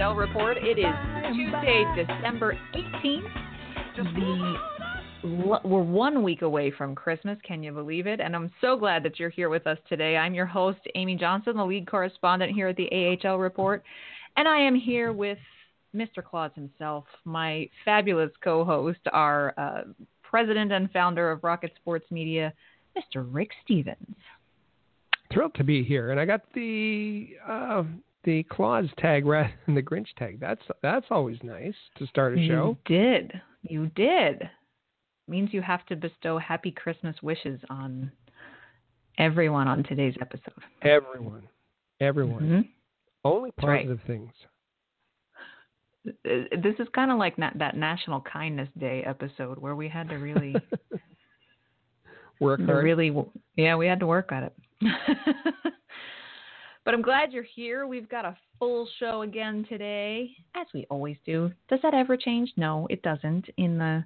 AHL Report. It is Tuesday, December 18th. The, we're one week away from Christmas. Can you believe it? And I'm so glad that you're here with us today. I'm your host, Amy Johnson, the lead correspondent here at the AHL Report. And I am here with Mr. Claus himself, my fabulous co host, our uh, president and founder of Rocket Sports Media, Mr. Rick Stephens. Thrilled to be here, and I got the uh, the Claus tag rather than the Grinch tag. That's that's always nice to start a show. You did, you did. Means you have to bestow happy Christmas wishes on everyone on today's episode. Everyone, everyone. Mm-hmm. Only positive right. things. This is kind of like na- that National Kindness Day episode where we had to really work hard. Really, yeah, we had to work at it. but I'm glad you're here. We've got a full show again today, as we always do. Does that ever change? No, it doesn't. In the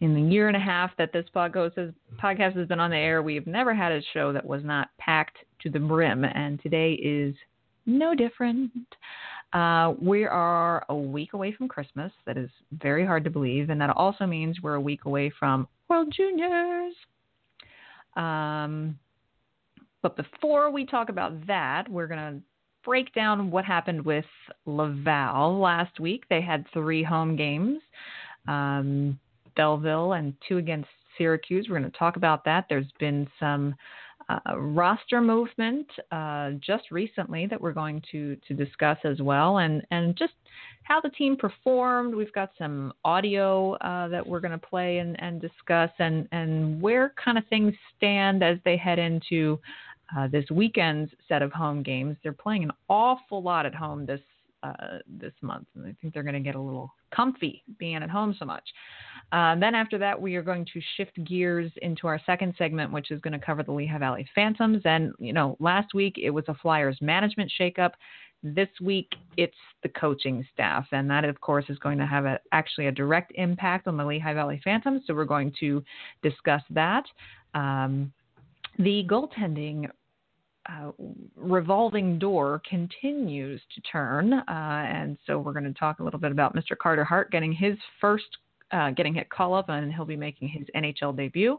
in the year and a half that this podcast has been on the air, we've never had a show that was not packed to the brim, and today is no different. Uh, we are a week away from Christmas. That is very hard to believe, and that also means we're a week away from World Juniors. Um, but before we talk about that, we're going to break down what happened with Laval last week. They had three home games um, Belleville and two against Syracuse. We're going to talk about that. There's been some uh, roster movement uh, just recently that we're going to to discuss as well, and and just how the team performed. We've got some audio uh, that we're going to play and, and discuss, and and where kind of things stand as they head into uh, this weekend's set of home games. They're playing an awful lot at home this uh, this month, and I think they're going to get a little comfy being at home so much. Uh, then after that, we are going to shift gears into our second segment, which is going to cover the Lehigh Valley Phantoms. And you know, last week it was a Flyers management shakeup. This week it's the coaching staff, and that of course is going to have a, actually a direct impact on the Lehigh Valley Phantoms. So we're going to discuss that. Um, the goaltending uh, revolving door continues to turn. Uh, and so we're going to talk a little bit about Mr. Carter Hart getting his first, uh, getting hit call up, and he'll be making his NHL debut.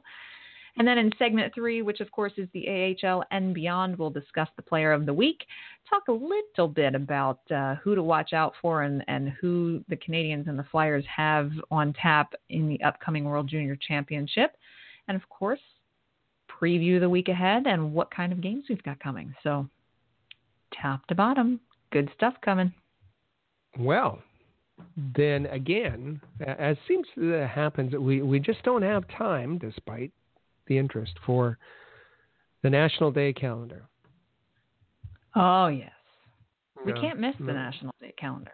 And then in segment three, which of course is the AHL and beyond, we'll discuss the player of the week, talk a little bit about uh, who to watch out for and, and who the Canadiens and the Flyers have on tap in the upcoming World Junior Championship. And of course, preview the week ahead and what kind of games we've got coming. So, top to bottom, good stuff coming. Well, then again, as seems to happen, we, we just don't have time, despite the interest, for the National Day calendar. Oh, yes. We No, can't miss the. Mm. National Day calendar.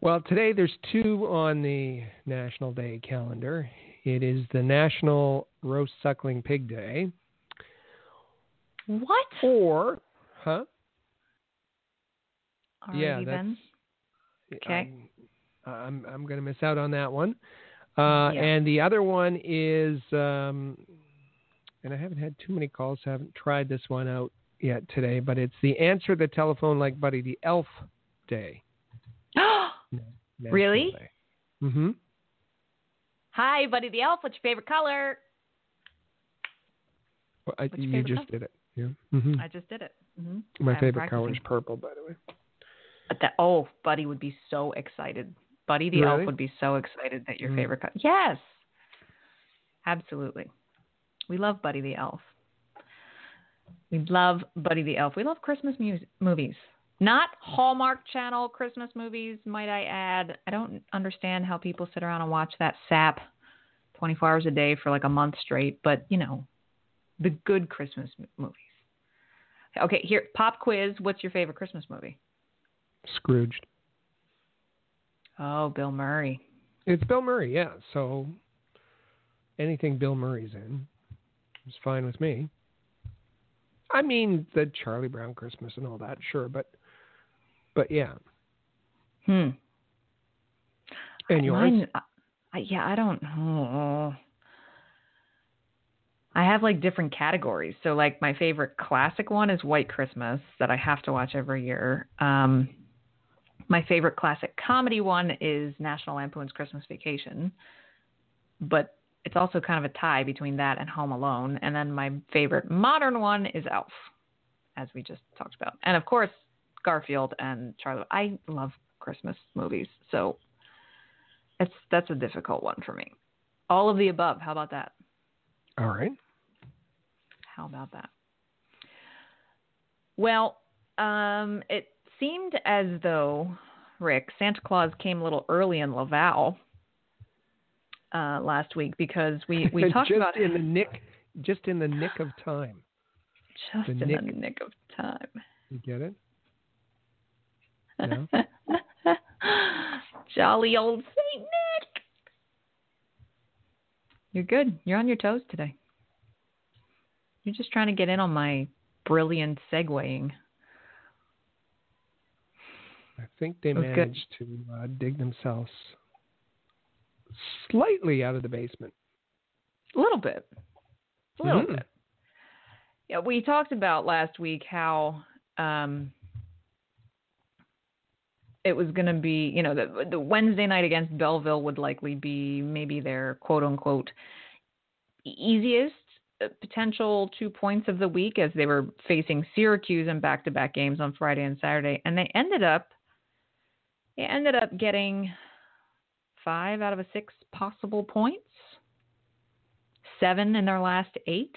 Well, today there's two on the National Day calendar. It is the National Roast Suckling Pig Day, What? or, huh? Alrighty yeah, that's. Okay. I'm, I'm, I'm going to miss out on that one. Uh, Yeah. And the other one is, um, and I haven't had too many calls, so I haven't tried this one out yet today, but it's the Answer the Telephone Like Buddy, the Elf Day. Really? Mm-hmm. Hi, Buddy the Elf. What's your favorite color? Well, I, you just did it. Yeah. hmm I just did it. hmm My favorite color is purple, by the way. That, oh, Buddy would be so excited. Buddy the Elf would be so excited that your Mm. favorite color. Yes. Absolutely. We love Buddy the Elf. We love Buddy the Elf. We love Christmas mu- movies. Not Hallmark Channel Christmas movies, might I add. I don't understand how people sit around and watch that sap 24 hours a day for like a month straight, but you know, the good Christmas m- movies. Okay, here, pop quiz. What's your favorite Christmas movie? Scrooged. Oh, Bill Murray. It's Bill Murray, yeah. So anything Bill Murray's in is fine with me. I mean, the Charlie Brown Christmas and all that, sure, but but yeah. Hmm. And yours? Mine, I, yeah, I don't. Oh. I have like different categories. So like my favorite classic one is White Christmas that I have to watch every year. Um, my favorite classic comedy one is National Lampoon's Christmas Vacation, but it's also kind of a tie between that and Home Alone. And then my favorite modern one is Elf, as we just talked about, and of course Garfield and Charlie. I love Christmas movies, so it's that's a difficult one for me. All of the above. How about that? All right. How about that? Well, um, it seemed as though Rick Santa Claus came a little early in Laval uh, last week because we we talked just about in the nick, just in the nick of time. just the in nick. the nick of time. You get it? No? Jolly old Saint Nick. You're good. You're on your toes today. You're just trying to get in on my brilliant segueing. I think they was good. managed to uh, dig themselves slightly out of the basement. A little bit. A little Mhm. bit. Yeah, we talked about last week how um, it was going to be, you know, the, the Wednesday night against Belleville would likely be maybe their quote unquote easiest potential two points of the week as they were facing Syracuse in back to back games on Friday and Saturday. And they ended up they ended up getting five out of a six possible points seven in their last eight.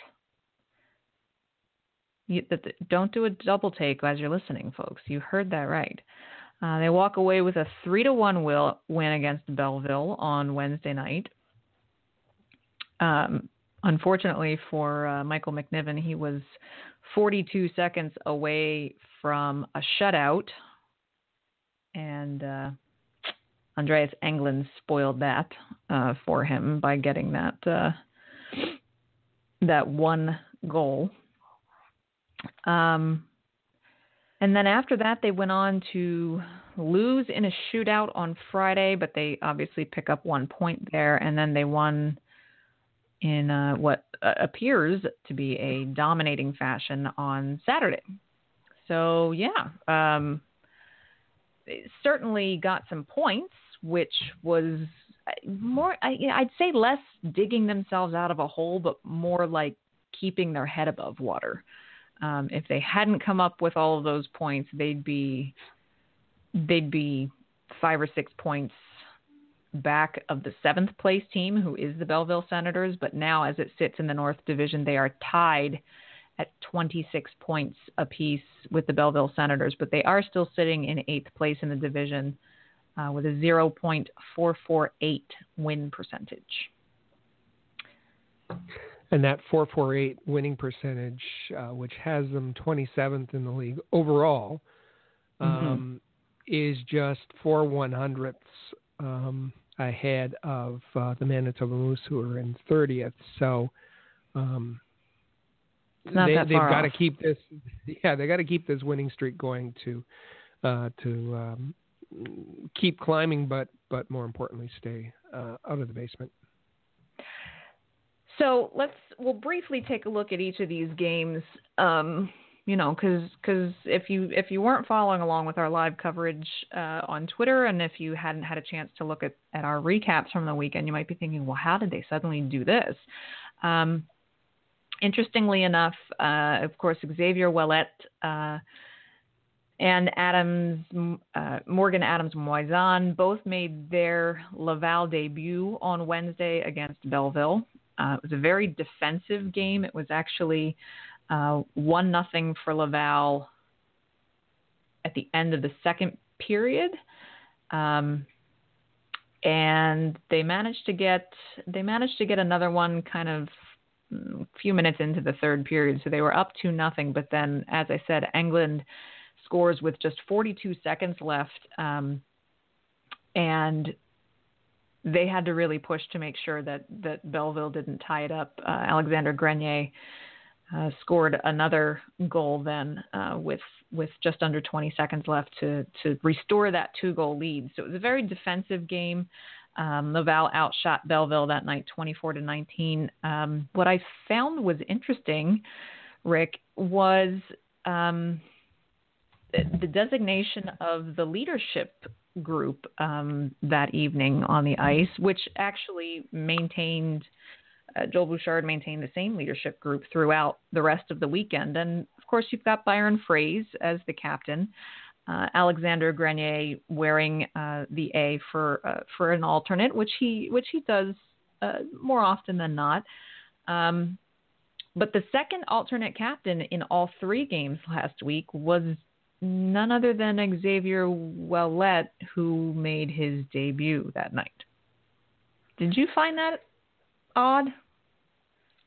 You, don't do a double take as you're listening, folks. You heard that right. Uh, they walk away with a three to one will, win against Belleville on Wednesday night. Um, unfortunately for uh, Michael McNiven, he was 42 seconds away from a shutout, and uh, Andreas Englund spoiled that uh, for him by getting that uh, that one goal. Um, and then after that, they went on to lose in a shootout on Friday, but they obviously pick up one point there, and then they won in uh, what uh, appears to be a dominating fashion on Saturday. So yeah, um, certainly got some points, which was uh, more I, I'd say less digging themselves out of a hole, but more like keeping their head above water. Um, if they hadn't come up with all of those points, they'd be they'd be five or six points back of the seventh place team, who is the Belleville Senators. But now, as it sits in the North Division, they are tied at 26 points apiece with the Belleville Senators, but they are still sitting in eighth place in the division uh, with a 0.448 win percentage. And that 448 winning percentage, uh, which has them 27th in the league overall, um, is just four one hundredths um, ahead of uh, the Manitoba Moose, who are in 30th. So um, they, they've got to keep this. Yeah, they got to keep this winning streak going to uh, to um, keep climbing, but but more importantly, stay uh, out of the basement. So let's we'll briefly take a look at each of these games. Um, you know, because cause if you if you weren't following along with our live coverage uh, on Twitter, and if you hadn't had a chance to look at, at our recaps from the weekend, you might be thinking, well, how did they suddenly do this? Um, interestingly enough, uh, of course, Xavier Ouellet uh, and Adams uh, Morgan Adams Moisan both made their Laval debut on Wednesday against Belleville. Uh, it was a very defensive game. It was actually uh, one nothing for Laval at the end of the second period, um, and they managed to get they managed to get another one kind of mm, a few minutes into the third period. So they were up to nothing. But then, as I said, Englund scores with just 42 seconds left, um, and they had to really push to make sure that that Belleville didn't tie it up. Uh, Alexander Grenier uh, scored another goal then uh, with with just under 20 seconds left to to restore that two goal lead. So it was a very defensive game. Um, Laval outshot Belleville that night, 24 to 19. Um, what I found was interesting, Rick, was um, the designation of the leadership group um, that evening on the ice, which actually maintained. Uh, Joel Bouchard maintained the same leadership group throughout the rest of the weekend. And of course, you've got Byron Froese as the captain, uh, Alexander Grenier wearing uh, the A for uh, for an alternate, which he which he does uh, more often than not. Um, but the second alternate captain in all three games last week was none other than Xavier Ouellet, who made his debut that night. Did you find that odd?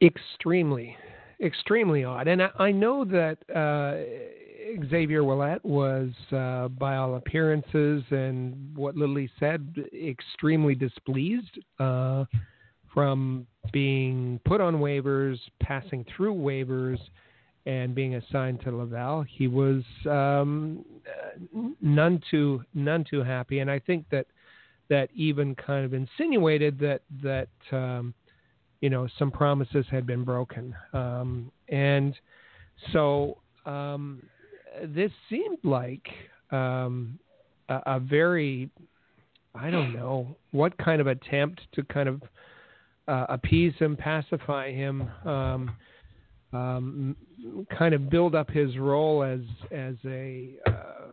Extremely, extremely odd. And I, I know that uh, Xavier Ouellet was, uh, by all appearances and what Lily said, extremely displeased uh, from being put on waivers, passing through waivers and being assigned to Laval, he was um, none too none too happy, and I think that that even kind of insinuated that that um, you know some promises had been broken, um, and so um, this seemed like um, a, a very I don't know what kind of attempt to kind of uh, appease him, pacify him. Um, um, kind of build up his role as as a uh,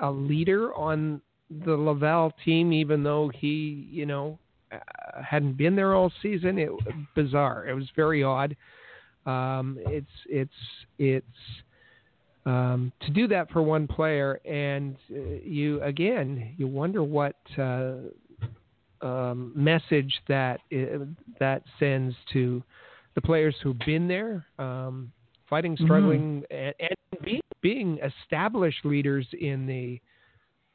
a leader on the Laval team, even though he, you know, hadn't been there all season. It bizarre. It was very odd. Um, it's it's it's um, to do that for one player, and uh, you again, you wonder what uh, um, message that uh, that sends to the players who've been there, um, fighting, mm-hmm. struggling, mm-hmm. and, and being, being, established leaders in the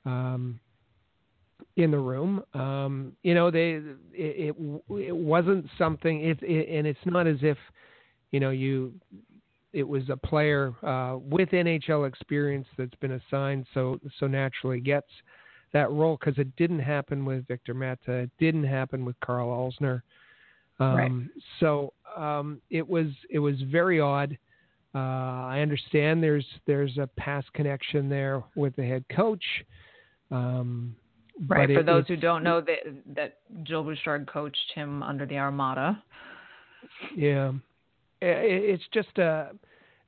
um, in the room. Um, you know, they it, it, it wasn't something. It, it, and it's not as if you know you it was a player uh, with NHL experience that's been assigned, so so naturally gets that role because it didn't happen with Victor Mete, it didn't happen with Carl Alzner. Um, right. So um, it was it was very odd. Uh, I understand there's there's a past connection there with the head coach. Um, right. For it, those who don't know that that Joel Bouchard coached him under the Armada. Yeah, it, it's just a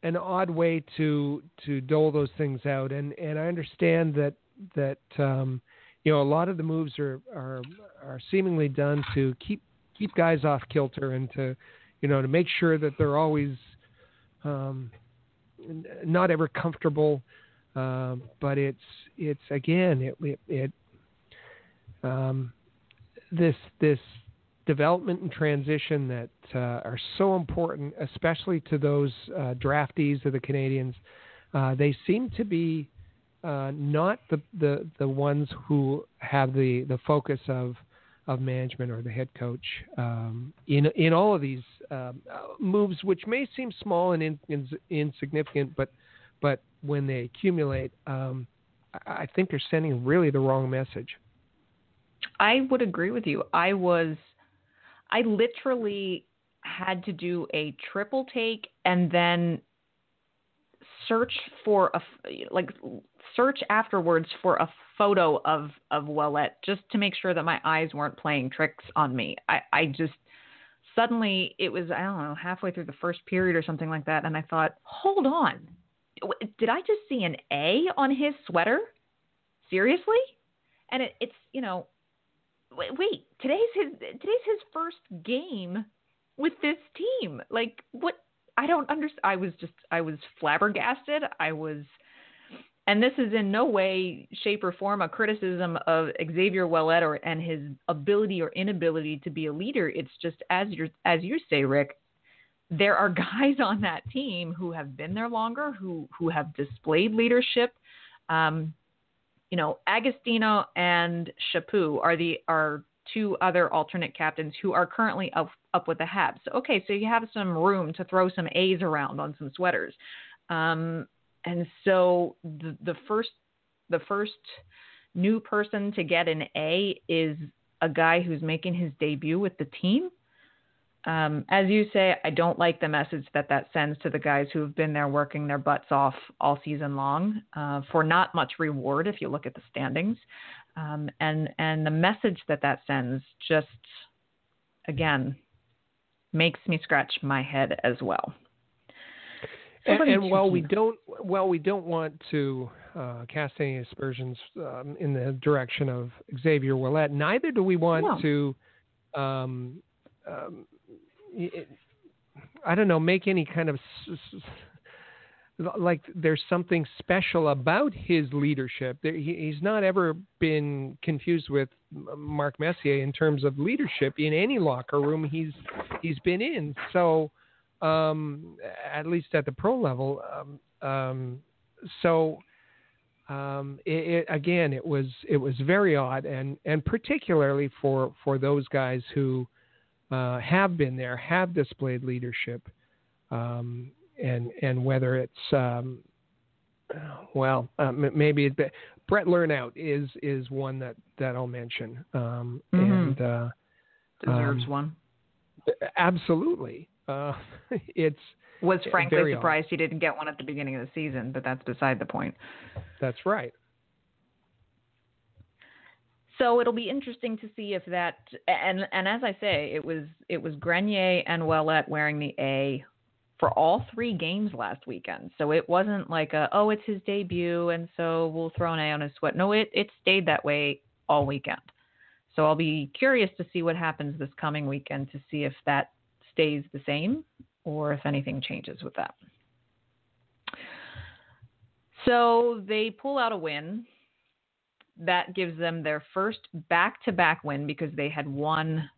an odd way to to dole those things out, and and I understand that that um, you know a lot of the moves are are are seemingly done to keep keep guys off kilter and to you know to make sure that they're always um, not ever comfortable. Uh, but it's it's again it it, it um, this this development and transition that uh, are so important, especially to those uh, draftees of the Canadiens. Uh, they seem to be uh, not the, the the ones who have the the focus of of management or the head coach um, in in all of these um, moves, which may seem small and in, in, insignificant, but but when they accumulate, um, I, I think they're sending really the wrong message. I would agree with you. I was, I literally had to do a triple take and then search for a like search afterwards for a photo of of Ouellet just to make sure that my eyes weren't playing tricks on me. I I just suddenly it was I don't know halfway through the first period or something like that, and I thought, hold on, did I just see an A on his sweater? Seriously? And it, it's you know, wait, today's his today's his first game with this team. Like what? I don't understand. I was just I was flabbergasted. I was and this is in no way, shape, or form a criticism of Xavier Ouellet or and his ability or inability to be a leader. It's just as you as you say, Rick, there are guys on that team who have been there longer, who who have displayed leadership. Um, you know, Agostino and Chaput are the are two other alternate captains who are currently up up with the Habs. Okay, so you have some room to throw some A's around on some sweaters. Um, and so the, the first the first new person to get an A is a guy who's making his debut with the team. Um, as you say, I don't like the message that that sends to the guys who have been there working their butts off all season long uh, for not much reward if you look at the standings. Um, and and the message that that sends just again makes me scratch my head as well. So and, and while we don't, well, we don't want to uh, cast any aspersions um, in the direction of Xavier Ouellet. Neither do we want no. to, um, I don't know, make any kind of like there's something special about his leadership. He's not ever been confused with Mark Messier in terms of leadership in any locker room he's he's been in. So, um, at least at the pro level, um, um, so um, it, it, again, it was it was very odd, and and particularly for for those guys who uh, have been there, have displayed leadership. Um, and and whether it's um, well uh, maybe it, Brett Lernout is is one that that I'll mention um, mm-hmm. and uh, deserves um, one. Absolutely, uh, it's was frankly surprised he didn't get one at the beginning of the season, but that's beside the point. That's right. So it'll be interesting to see if that and and as I say, it was it was Grenier and Ouellet wearing the A for all three games last weekend. So it wasn't like a oh it's his debut and so we'll throw an A on his sweat. No, it it stayed that way all weekend. So I'll be curious to see what happens this coming weekend to see if that stays the same or if anything changes with that. So they pull out a win. That gives them their first back to back win because they had won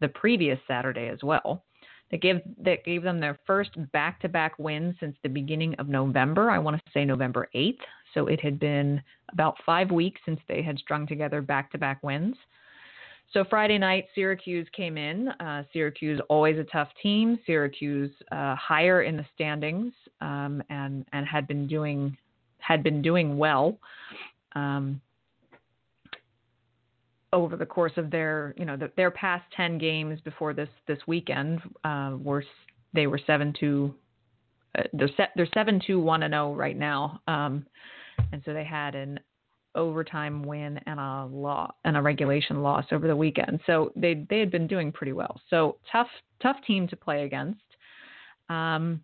the previous Saturday as well that gave that gave them their first back-to-back win since the beginning of November. I want to say November 8th. So it had been about 5 weeks since they had strung together back-to-back wins. So Friday night, Syracuse came in. Uh, Syracuse always a tough team. Syracuse uh, higher in the standings um, and and had been doing had been doing well. Um, over the course of their you know the, their past 10 games before this this weekend uh, were they were 7 to uh, they're set they're 7 2 1 and 0 right now. Um, and so they had an overtime win and a law and a regulation loss over the weekend. So they they had been doing pretty well. So tough tough team to play against. Um,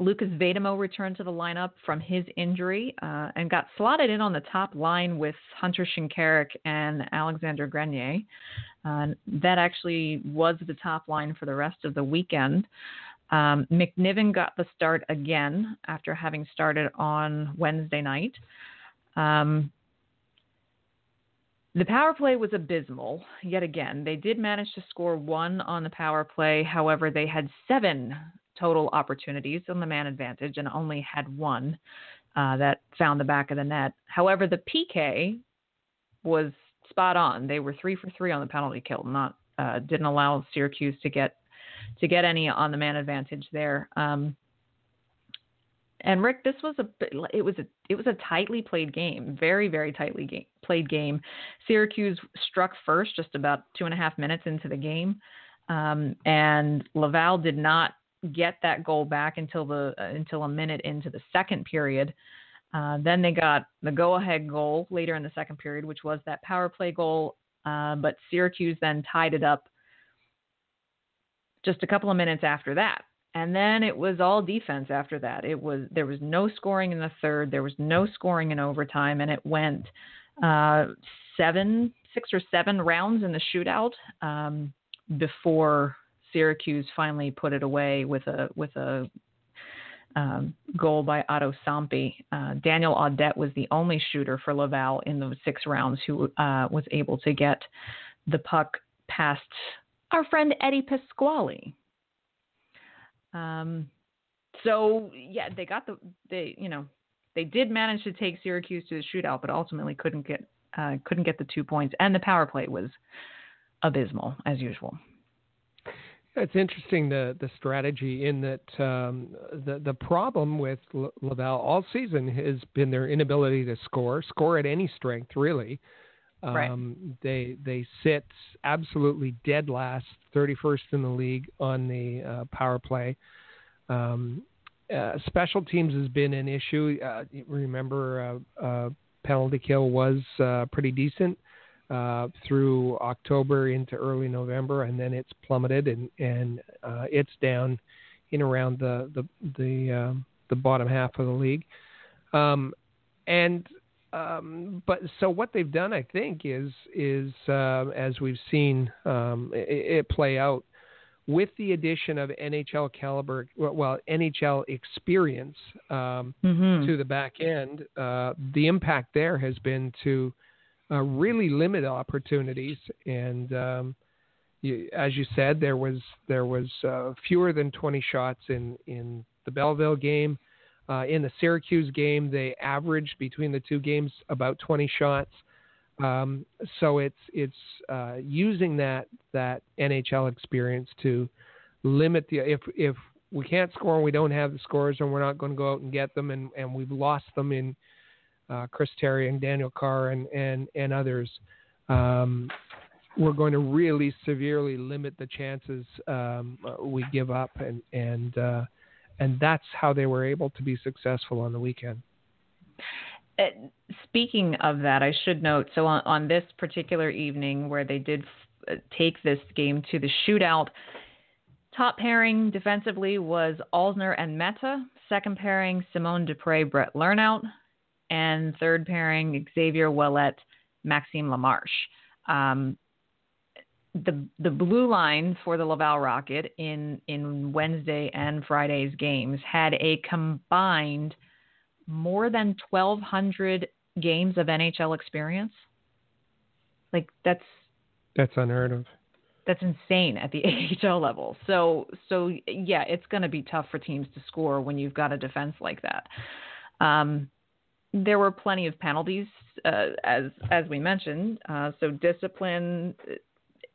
Lukas Vejdemo returned to the lineup from his injury uh, and got slotted in on the top line with Hunter Shinkaruk and Alexander Grenier. Uh, that actually was the top line for the rest of the weekend. Um, McNiven got the start again after having started on Wednesday night. Um, the power play was abysmal yet again. They did manage to score one on the power play. However, they had seven total opportunities on the man advantage and only had one uh, that found the back of the net. However, the PK was spot on. They were three for three on the penalty kill, not uh, didn't allow Syracuse to get to get any on the man advantage there. Um, and Rick, this was a it was a it was a tightly played game, very very tightly game, played game. Syracuse struck first just about two and a half minutes into the game, um, and Laval did not get that goal back until the uh, until a minute into the second period. Uh, then they got the go-ahead goal later in the second period, which was that power play goal. Uh, but Syracuse then tied it up just a couple of minutes after that. And then it was all defense after that. It was there was no scoring in the third, there was no scoring in overtime, and it went uh, seven, six or seven rounds in the shootout um, before Syracuse finally put it away with a with a um, goal by Otto Somppi. Uh, Daniel Audette was the only shooter for Laval in those six rounds who uh, was able to get the puck past our friend Eddie Pasquale. Um, so yeah, they got the they you know they did manage to take Syracuse to the shootout, but ultimately couldn't get uh, couldn't get the two points, and the power play was abysmal as usual. It's interesting the the strategy in that um, the the problem with Laval all season has been their inability to score, score at any strength really. Right. Um, they they sit absolutely dead last, 31st in the league on the uh, power play. Um, uh, special teams has been an issue. Uh, remember, uh, uh, penalty kill was uh, pretty decent uh, through October into early November, and then it's plummeted and and uh, it's down in around the the the um, the bottom half of the league. Um, and um, but so what they've done, I think, is is uh, as we've seen um, it, it, play out with the addition of NHL caliber, well, NHL experience um, mm-hmm. to the back end. Uh, the impact there has been to uh, really limit opportunities, and um, you, as you said, there was there was uh, fewer than 20 shots in in the Belleville game. Uh, in the Syracuse game, they averaged between the two games about 20 shots. Um, so it's it's uh, using that that NHL experience to limit the if if we can't score and we don't have the scores and we're not going to go out and get them and, and we've lost them in uh, Chris Terry and Daniel Carr and and and others. Um, we're going to really severely limit the chances um, we give up, and and uh, and that's how they were able to be successful on the weekend. Uh, speaking of that, I should note so on, on this particular evening where they did f- uh, take this game to the shootout, top pairing defensively was Alzner and Mete. Second pairing, Simon Despres, Brett Lernout. And third pairing, Xavier Ouellet, Maxime Lamarche. Um, the the blue line for the Laval Rocket in in Wednesday and Friday's games had a combined more than 1200 games of NHL experience. Like that's that's unheard of. That's insane at the AHL level. So so yeah, it's going to be tough for teams to score when you've got a defense like that. Um, there were plenty of penalties, uh, as as we mentioned. Uh, so discipline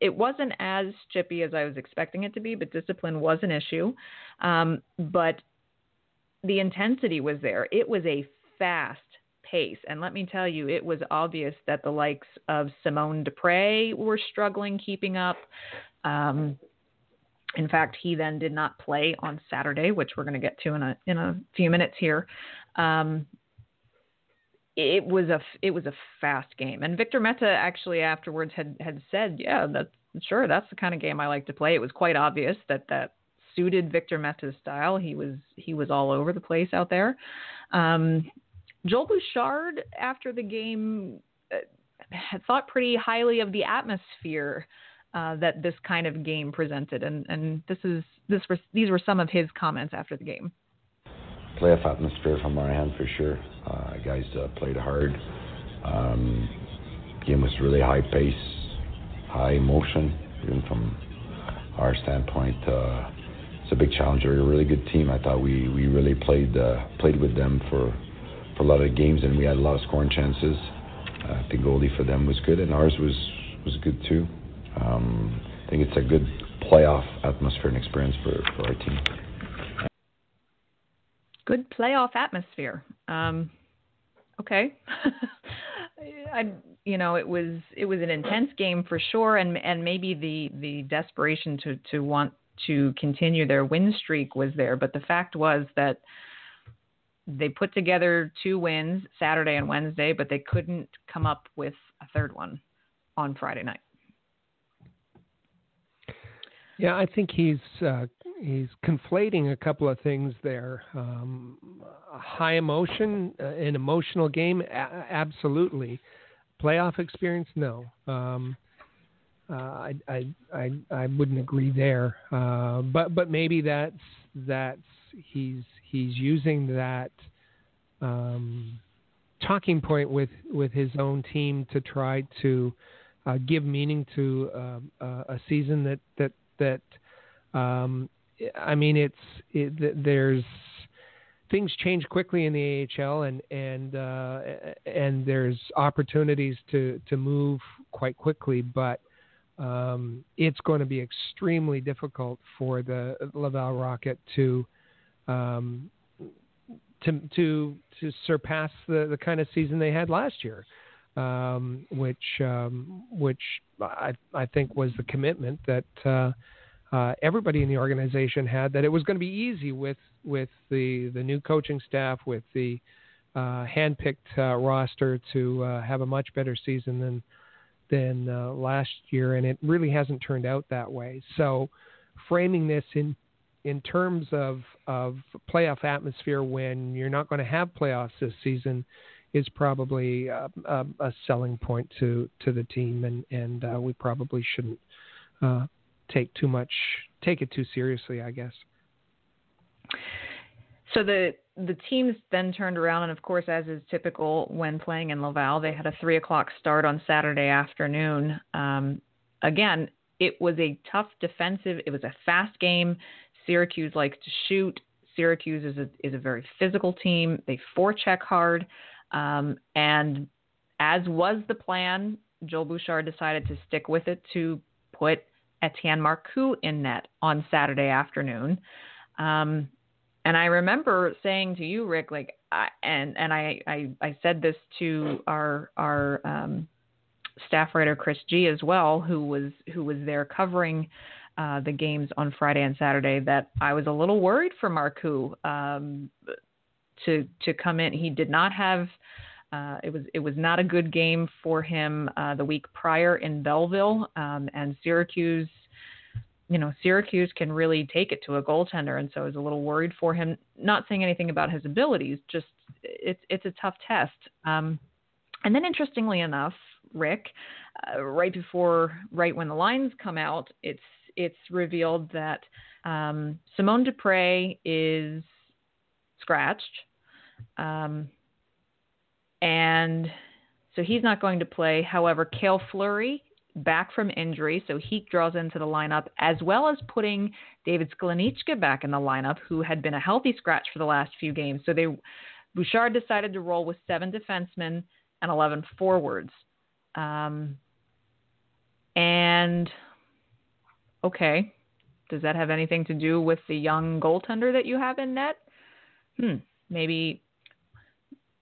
it wasn't as chippy as I was expecting it to be, but discipline was an issue. Um, but the intensity was there. It was a fast pace. And let me tell you, it was obvious that the likes of Simon Despres were struggling keeping up. Um, in fact, he then did not play on Saturday, which we're going to get to in a in a few minutes here. Um, it was a it was a fast game, and Victor Mete actually afterwards had had said, "Yeah, that's sure that's the kind of game I like to play." It was quite obvious that that suited Victor Mete's style. He was he was all over the place out there. Um, Joel Bouchard after the game uh, had thought pretty highly of the atmosphere uh, that this kind of game presented, and and this is this was these were some of his comments after the game playoff atmosphere from our end for sure. Uh, guys uh, played hard. Um, game was really high pace, high emotion, even from our standpoint. Uh, it's a big challenge. They're a really good team. I thought we, we really played uh, played with them for for a lot of games, and we had a lot of scoring chances. I think goalie for them was good, and ours was was good too. Um, I think it's a good playoff atmosphere and experience for, for our team good playoff atmosphere. Um, okay. I, you know, it was it was an intense game for sure, and and maybe the the desperation to to want to continue their win streak was there, but the fact was that they put together two wins Saturday and Wednesday, but they couldn't come up with a third one on Friday night. Yeah, I think he's uh, he's conflating a couple of things there. Um, high emotion, uh, an emotional game, a- absolutely. Playoff experience, no. Um, uh, I, I, I I wouldn't agree there. Uh, but but maybe that's that's he's he's using that um, talking point with with his own team to try to uh, give meaning to uh, a season that that that um, I mean, it's it, there's things change quickly in the AHL, and and uh, and there's opportunities to to move quite quickly, but um, it's going to be extremely difficult for the Laval Rocket to um, to to to surpass the the kind of season they had last year. um, which um, which I I think was the commitment that uh, uh, everybody in the organization had that it was going to be easy with with the the new coaching staff with the uh, handpicked uh, roster to uh, have a much better season than than uh, last year, and it really hasn't turned out that way. So, framing this in in terms of of playoff atmosphere when you're not going to have playoffs this season is probably a, a, a selling point to to the team, and and uh, we probably shouldn't uh, take too much take it too seriously, I guess. So the the teams then turned around, and of course, as is typical when playing in Laval, they had a three o'clock start on Saturday afternoon. Um, again, it was a tough defensive. It was a fast game. Syracuse likes to shoot. Syracuse is a is a very physical team. They forecheck hard. Um, and as was the plan, Joel Bouchard decided to stick with it to put Etienne Marcoux in net on Saturday afternoon. Um, and I remember saying to you, Rick, like, I, and and I, I I said this to our our um, staff writer Chris G as well, who was who was there covering uh, the games on Friday and Saturday, that I was a little worried for Marcoux um, to to come in. He did not have. Uh, it was it was not a good game for him uh, the week prior in Belleville, um, and Syracuse. You know, Syracuse can really take it to a goaltender, and so I was a little worried for him. Not saying anything about his abilities, just it's it's a tough test. Um, and then, interestingly enough, Rick, uh, right before, right when the lines come out, it's it's revealed that um, Simon Despres is scratched. Um, and so he's not going to play. However, Kale Fleury back from injury, so he draws into the lineup, as well as putting David Sklenicka back in the lineup, who had been a healthy scratch for the last few games. So they Bouchard decided to roll with seven defensemen and eleven forwards. Um, and okay, does that have anything to do with the young goaltender that you have in net? Hmm, maybe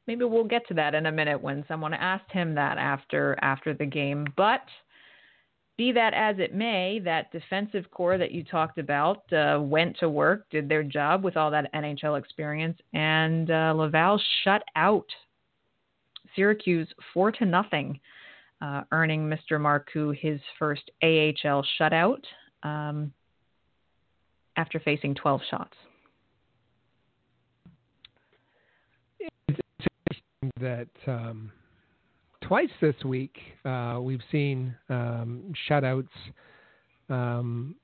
maybe we'll get to that in a minute when someone asked him that after after the game. But be that as it may, that defensive core that you talked about uh, went to work, did their job with all that NHL experience, and uh, Laval shut out Syracuse four to nothing, uh, earning Mr. Marcoux his first AHL shutout um, after facing 12 shots. That um, twice this week uh, we've seen um, shutouts um,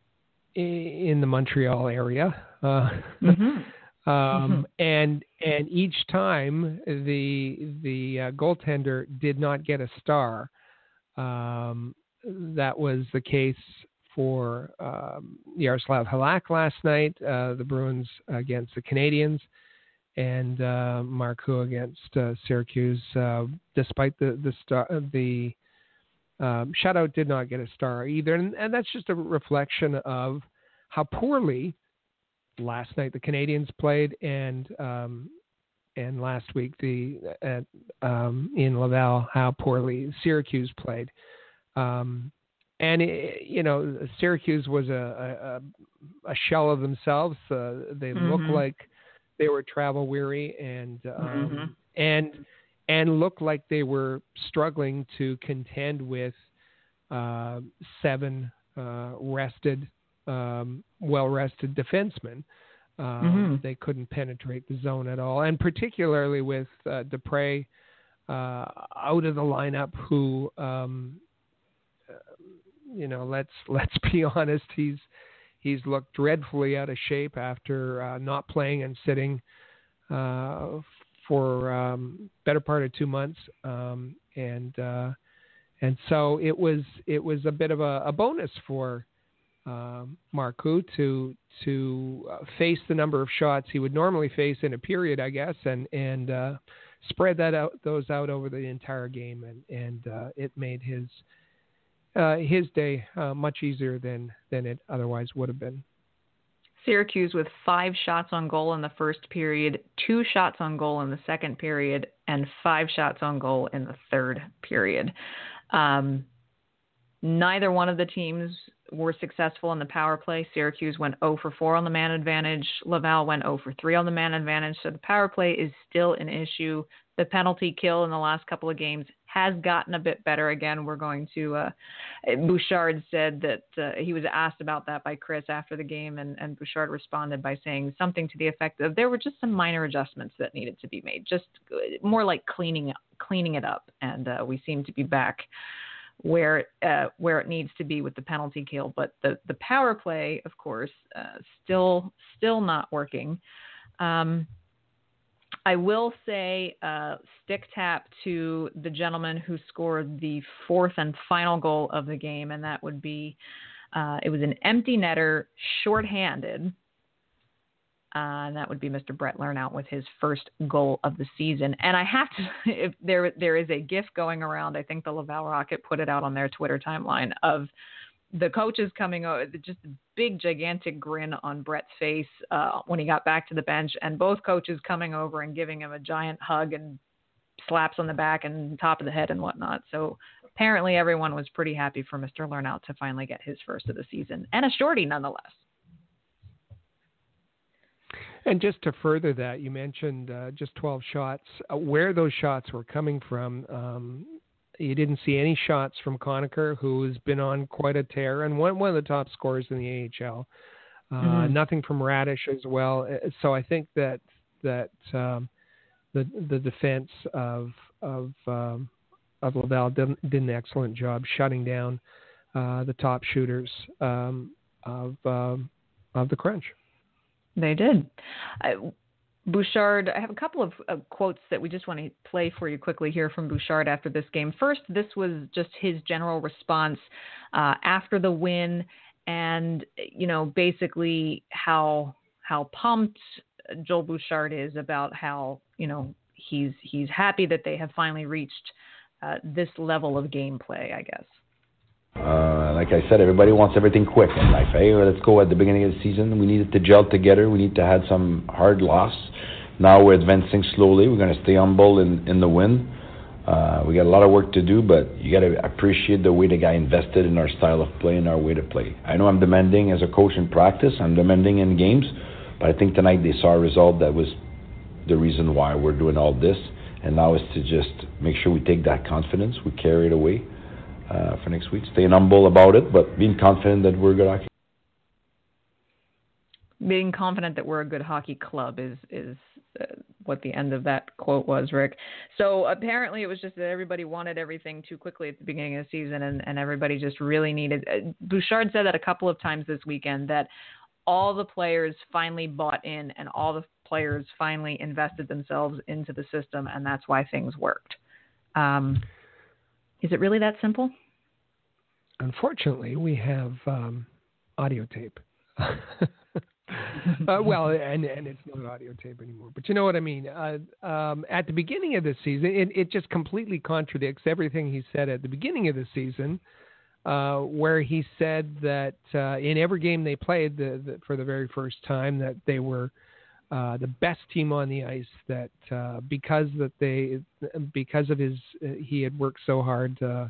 in the Montreal area. Uh, mm-hmm. Um, mm-hmm. and and each time the the uh, goaltender did not get a star. Um, that was the case for um, Yaroslav Halak last night. Uh, the Bruins against the Canadiens and uh, Marcoux against uh, Syracuse. Uh, despite the the star, the um, shutout did not get a star either, and, and, that's just a reflection of how poorly last night the Canadiens played, and um, and last week the at, um, in Laval how poorly Syracuse played. Um, and it, you know, Syracuse was a, a, a shell of themselves. Uh, they mm-hmm. look like they were travel weary and um, mm-hmm. and and looked like they were struggling to contend with uh, seven uh, rested, um, well rested defensemen. Um, mm-hmm. They couldn't penetrate the zone at all, and particularly with uh, Despres uh, out of the lineup, who um, uh, you know, let's let's be honest, he's He's looked dreadfully out of shape after uh, not playing and sitting uh, for um, better part of two months, um, and uh, and so it was it was a bit of a, a bonus for um, Marcoux to to uh, face the number of shots he would normally face in a period, I guess, and and uh, spread that out those out over the entire game, and and uh, it made his uh, his day uh, much easier than than it otherwise would have been. Syracuse with five shots on goal in the first period, two shots on goal in the second period, and five shots on goal in the third period. Um, neither one of the teams were successful in the power play. Syracuse went 0 for 4 on the man advantage. Laval went 0 for 3 on the man advantage. So the power play is still an issue. The penalty kill in the last couple of games has gotten a bit better again. We're going to. Uh, Bouchard said that uh, he was asked about that by Chris after the game, and, and Bouchard responded by saying something to the effect of there were just some minor adjustments that needed to be made, just uh, more like cleaning cleaning it up, and uh, we seem to be back where uh, where it needs to be with the penalty kill. But the the power play, of course, uh, still still not working. Um, I will say uh, stick tap to the gentleman who scored the fourth and final goal of the game, and that would be uh, it was an empty netter, shorthanded. Uh, and that would be Mr. Brett Lernout with his first goal of the season. And I have to, if there there is a GIF going around, I think the Laval Rocket put it out on their Twitter timeline of the coaches coming over, just a big gigantic grin on Brett's face uh, when he got back to the bench, and both coaches coming over and giving him a giant hug and slaps on the back and top of the head and whatnot. So apparently everyone was pretty happy for Mr. Lernout to finally get his first of the season and a shorty nonetheless. And just to further that, you mentioned uh, just 12 shots. Uh, where those shots were coming from, um, you didn't see any shots from Conacher, who's been on quite a tear and one one of the top scorers in the AHL. Uh, mm-hmm. Nothing from Radish as well. Uh, so I think that that um, the the defense of of um, of Laval did, did, an excellent job shutting down uh, the top shooters um, of um, of the Crunch. They did. I, Bouchard, I have a couple of uh, quotes that we just want to play for you quickly here from Bouchard after this game. First, this was just his general response uh, after the win, and you know basically how how pumped Joel Bouchard is about how you know he's he's happy that they have finally reached uh, this level of gameplay. I guess. Uh, like I said, everybody wants everything quick in life. Hey, let's go at the beginning of the season. We needed to gel together. We need to have some hard loss. Now we're advancing slowly. We're going to stay humble in, in the win. Uh, we got a lot of work to do, but you got to appreciate the way the guy invested in our style of play and our way to play. I know I'm demanding as a coach in practice. I'm demanding in games, but I think tonight they saw a result that was the reason why we're doing all this. And now is to just make sure we take that confidence, we carry it away uh, for next week. Staying humble about it, but being confident that we're good hockey. Being confident that we're a good hockey club is is what the end of that quote was, Rick. So apparently it was just that everybody wanted everything too quickly at the beginning of the season, and, and everybody just really needed. Uh, Bouchard said that a couple of times this weekend that all the players finally bought in, and all the players finally invested themselves into the system, and that's why things worked. Um, is it really that simple? Unfortunately, we have um, audio tape. uh, well, and and it's not audio tape anymore. But you know what I mean. Uh, um, at the beginning of the season, it, it just completely contradicts everything he said at the beginning of the season, uh, where he said that uh, in every game they played the, the, for the very first time that they were uh, the best team on the ice. That uh, because that they because of his he had worked so hard uh,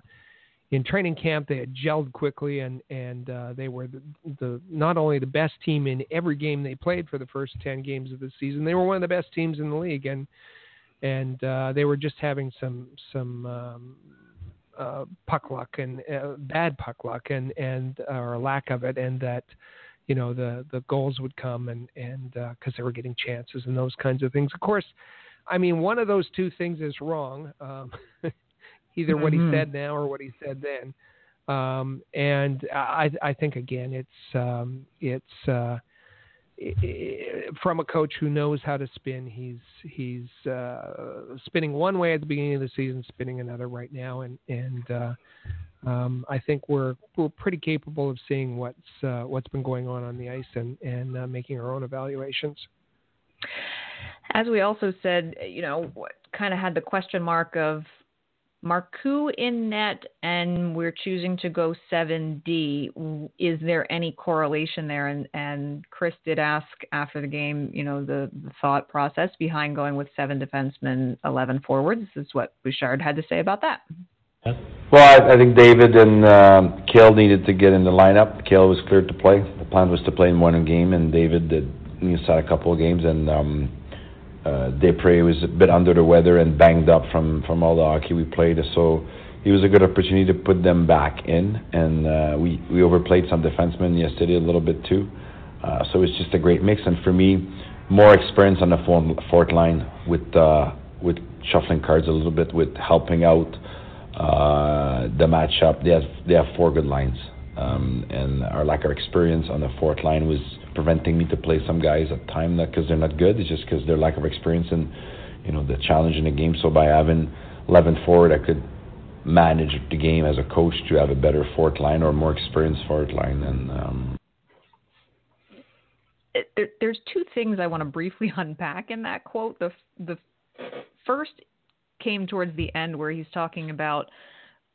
in training camp, they had gelled quickly and and uh, they were the, the not only the best team in every game they played for the first ten games of the season. They were one of the best teams in the league and and uh, they were just having some some um, uh, puck luck and uh, bad puck luck and and or lack of it, and that you know the the goals would come and and because uh, they were getting chances and those kinds of things. Of course, I mean one of those two things is wrong, um, either mm-hmm. what he mm-hmm. said now or what he said then. Um, and I I think again it's um, it's uh, from a coach who knows how to spin. He's he's uh, spinning one way at the beginning of the season, spinning another right now, and and uh, um, I think we're we're pretty capable of seeing what's uh, what's been going on on the ice and and uh, making our own evaluations. As we also said, you know, kind of had the question mark of Marcoux in net, and we're choosing to go 7D. Is there any correlation there? And, and Chris did ask after the game, you know, the, the thought process behind going with seven defensemen, 11 forwards. This is what Bouchard had to say about that. Well, I, I think David and um, Kale needed to get in the lineup. Kale was cleared to play. The plan was to play in one game, and David did. He sat a couple of games, and um, uh, Despres was a bit under the weather and banged up from from all the hockey we played. So it was a good opportunity to put them back in, and uh, we we overplayed some defensemen yesterday a little bit too. Uh, so it's just a great mix, and for me, more experience on the fourth line with uh, with shuffling cards a little bit, with helping out uh, the matchup. They have they have four good lines, um, and our lack of experience on the fourth line was preventing me to play some guys at time because they're not good. It's just because their lack of experience and you know the challenge in the game. So by having 11 forward, I could manage the game as a coach to have a better fourth line or more experienced fourth line. And um, there, there's two things I want to briefly unpack in that quote. The the first came towards the end where he's talking about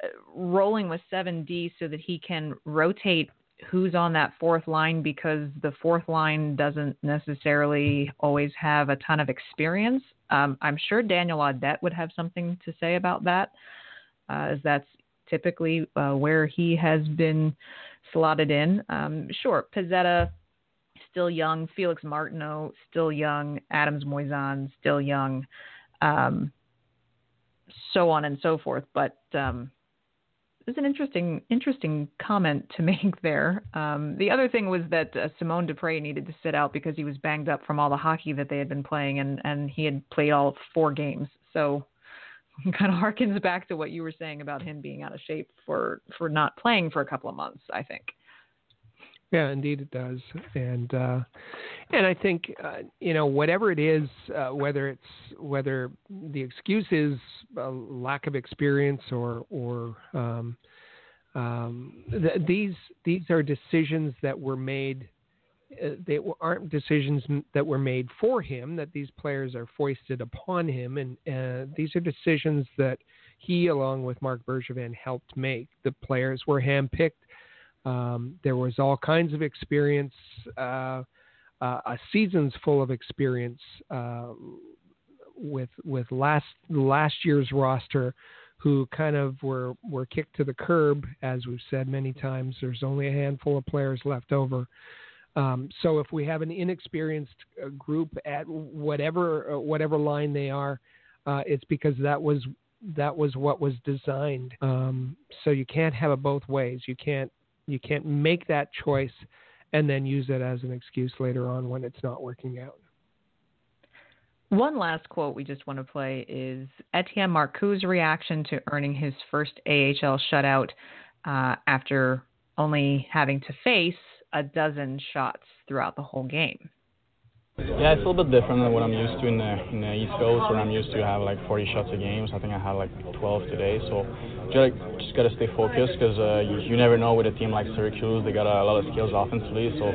uh, rolling with 7D so that he can rotate who's on that fourth line because the fourth line doesn't necessarily always have a ton of experience. Um, I'm sure Daniel Audette would have something to say about that, uh, as that's typically uh, where he has been slotted in. Um, sure, Pezzetta still young, Felix Martineau still young, Adams Moisan still young, um, so on and so forth. But um, it's an interesting interesting comment to make there. Um, the other thing was that uh, Simon Despres needed to sit out because he was banged up from all the hockey that they had been playing, and and he had played all four games. So kind of harkens back to what you were saying about him being out of shape for for not playing for a couple of months. I think. Yeah, indeed it does, and uh, and I think uh, you know whatever it is, uh, whether it's whether the excuse is a lack of experience or or um, um, th- these these are decisions that were made. Uh, they aren't decisions that were made for him. That these players are foisted upon him, and uh, these are decisions that he, along with Marc Bergevin, helped make. The players were handpicked um, there was all kinds of experience, uh, uh, a seasons full of experience uh, with with last last year's roster, who kind of were were kicked to the curb, as we've said many times. There's only a handful of players left over. Um, so if we have an inexperienced uh, group at whatever uh, whatever line they are, uh, it's because that was that was what was designed. Um, so you can't have it both ways. You can't you can't make that choice and then use it as an excuse later on when it's not working out. One last quote we just want to play is Etienne Marcoux's reaction to earning his first AHL shutout uh, after only having to face a dozen shots throughout the whole game. Yeah, it's a little bit different than what I'm used to in the, in the East Coast, where I'm used to have like 40 shots a game. So I think I had like 12 today. So just, just got to stay focused because uh, you, you never know with a team like Syracuse. They got a, a lot of skills offensively, so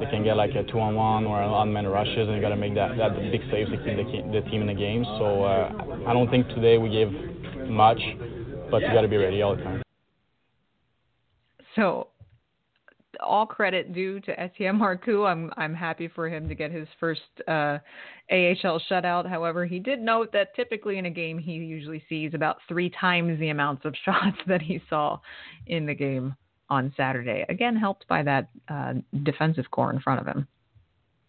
they can get like a two-on-one or unmanned rushes, and you got to make that that big saves to keep the, the team in the game. So uh, I don't think today we gave much, but you got to be ready all the time. So all credit due to Etienne Marcoux. I'm I'm happy for him to get his first uh, AHL shutout. However, he did note that typically in a game he usually sees about three times the amounts of shots that he saw in the game on Saturday. Again, helped by that uh, defensive core in front of him.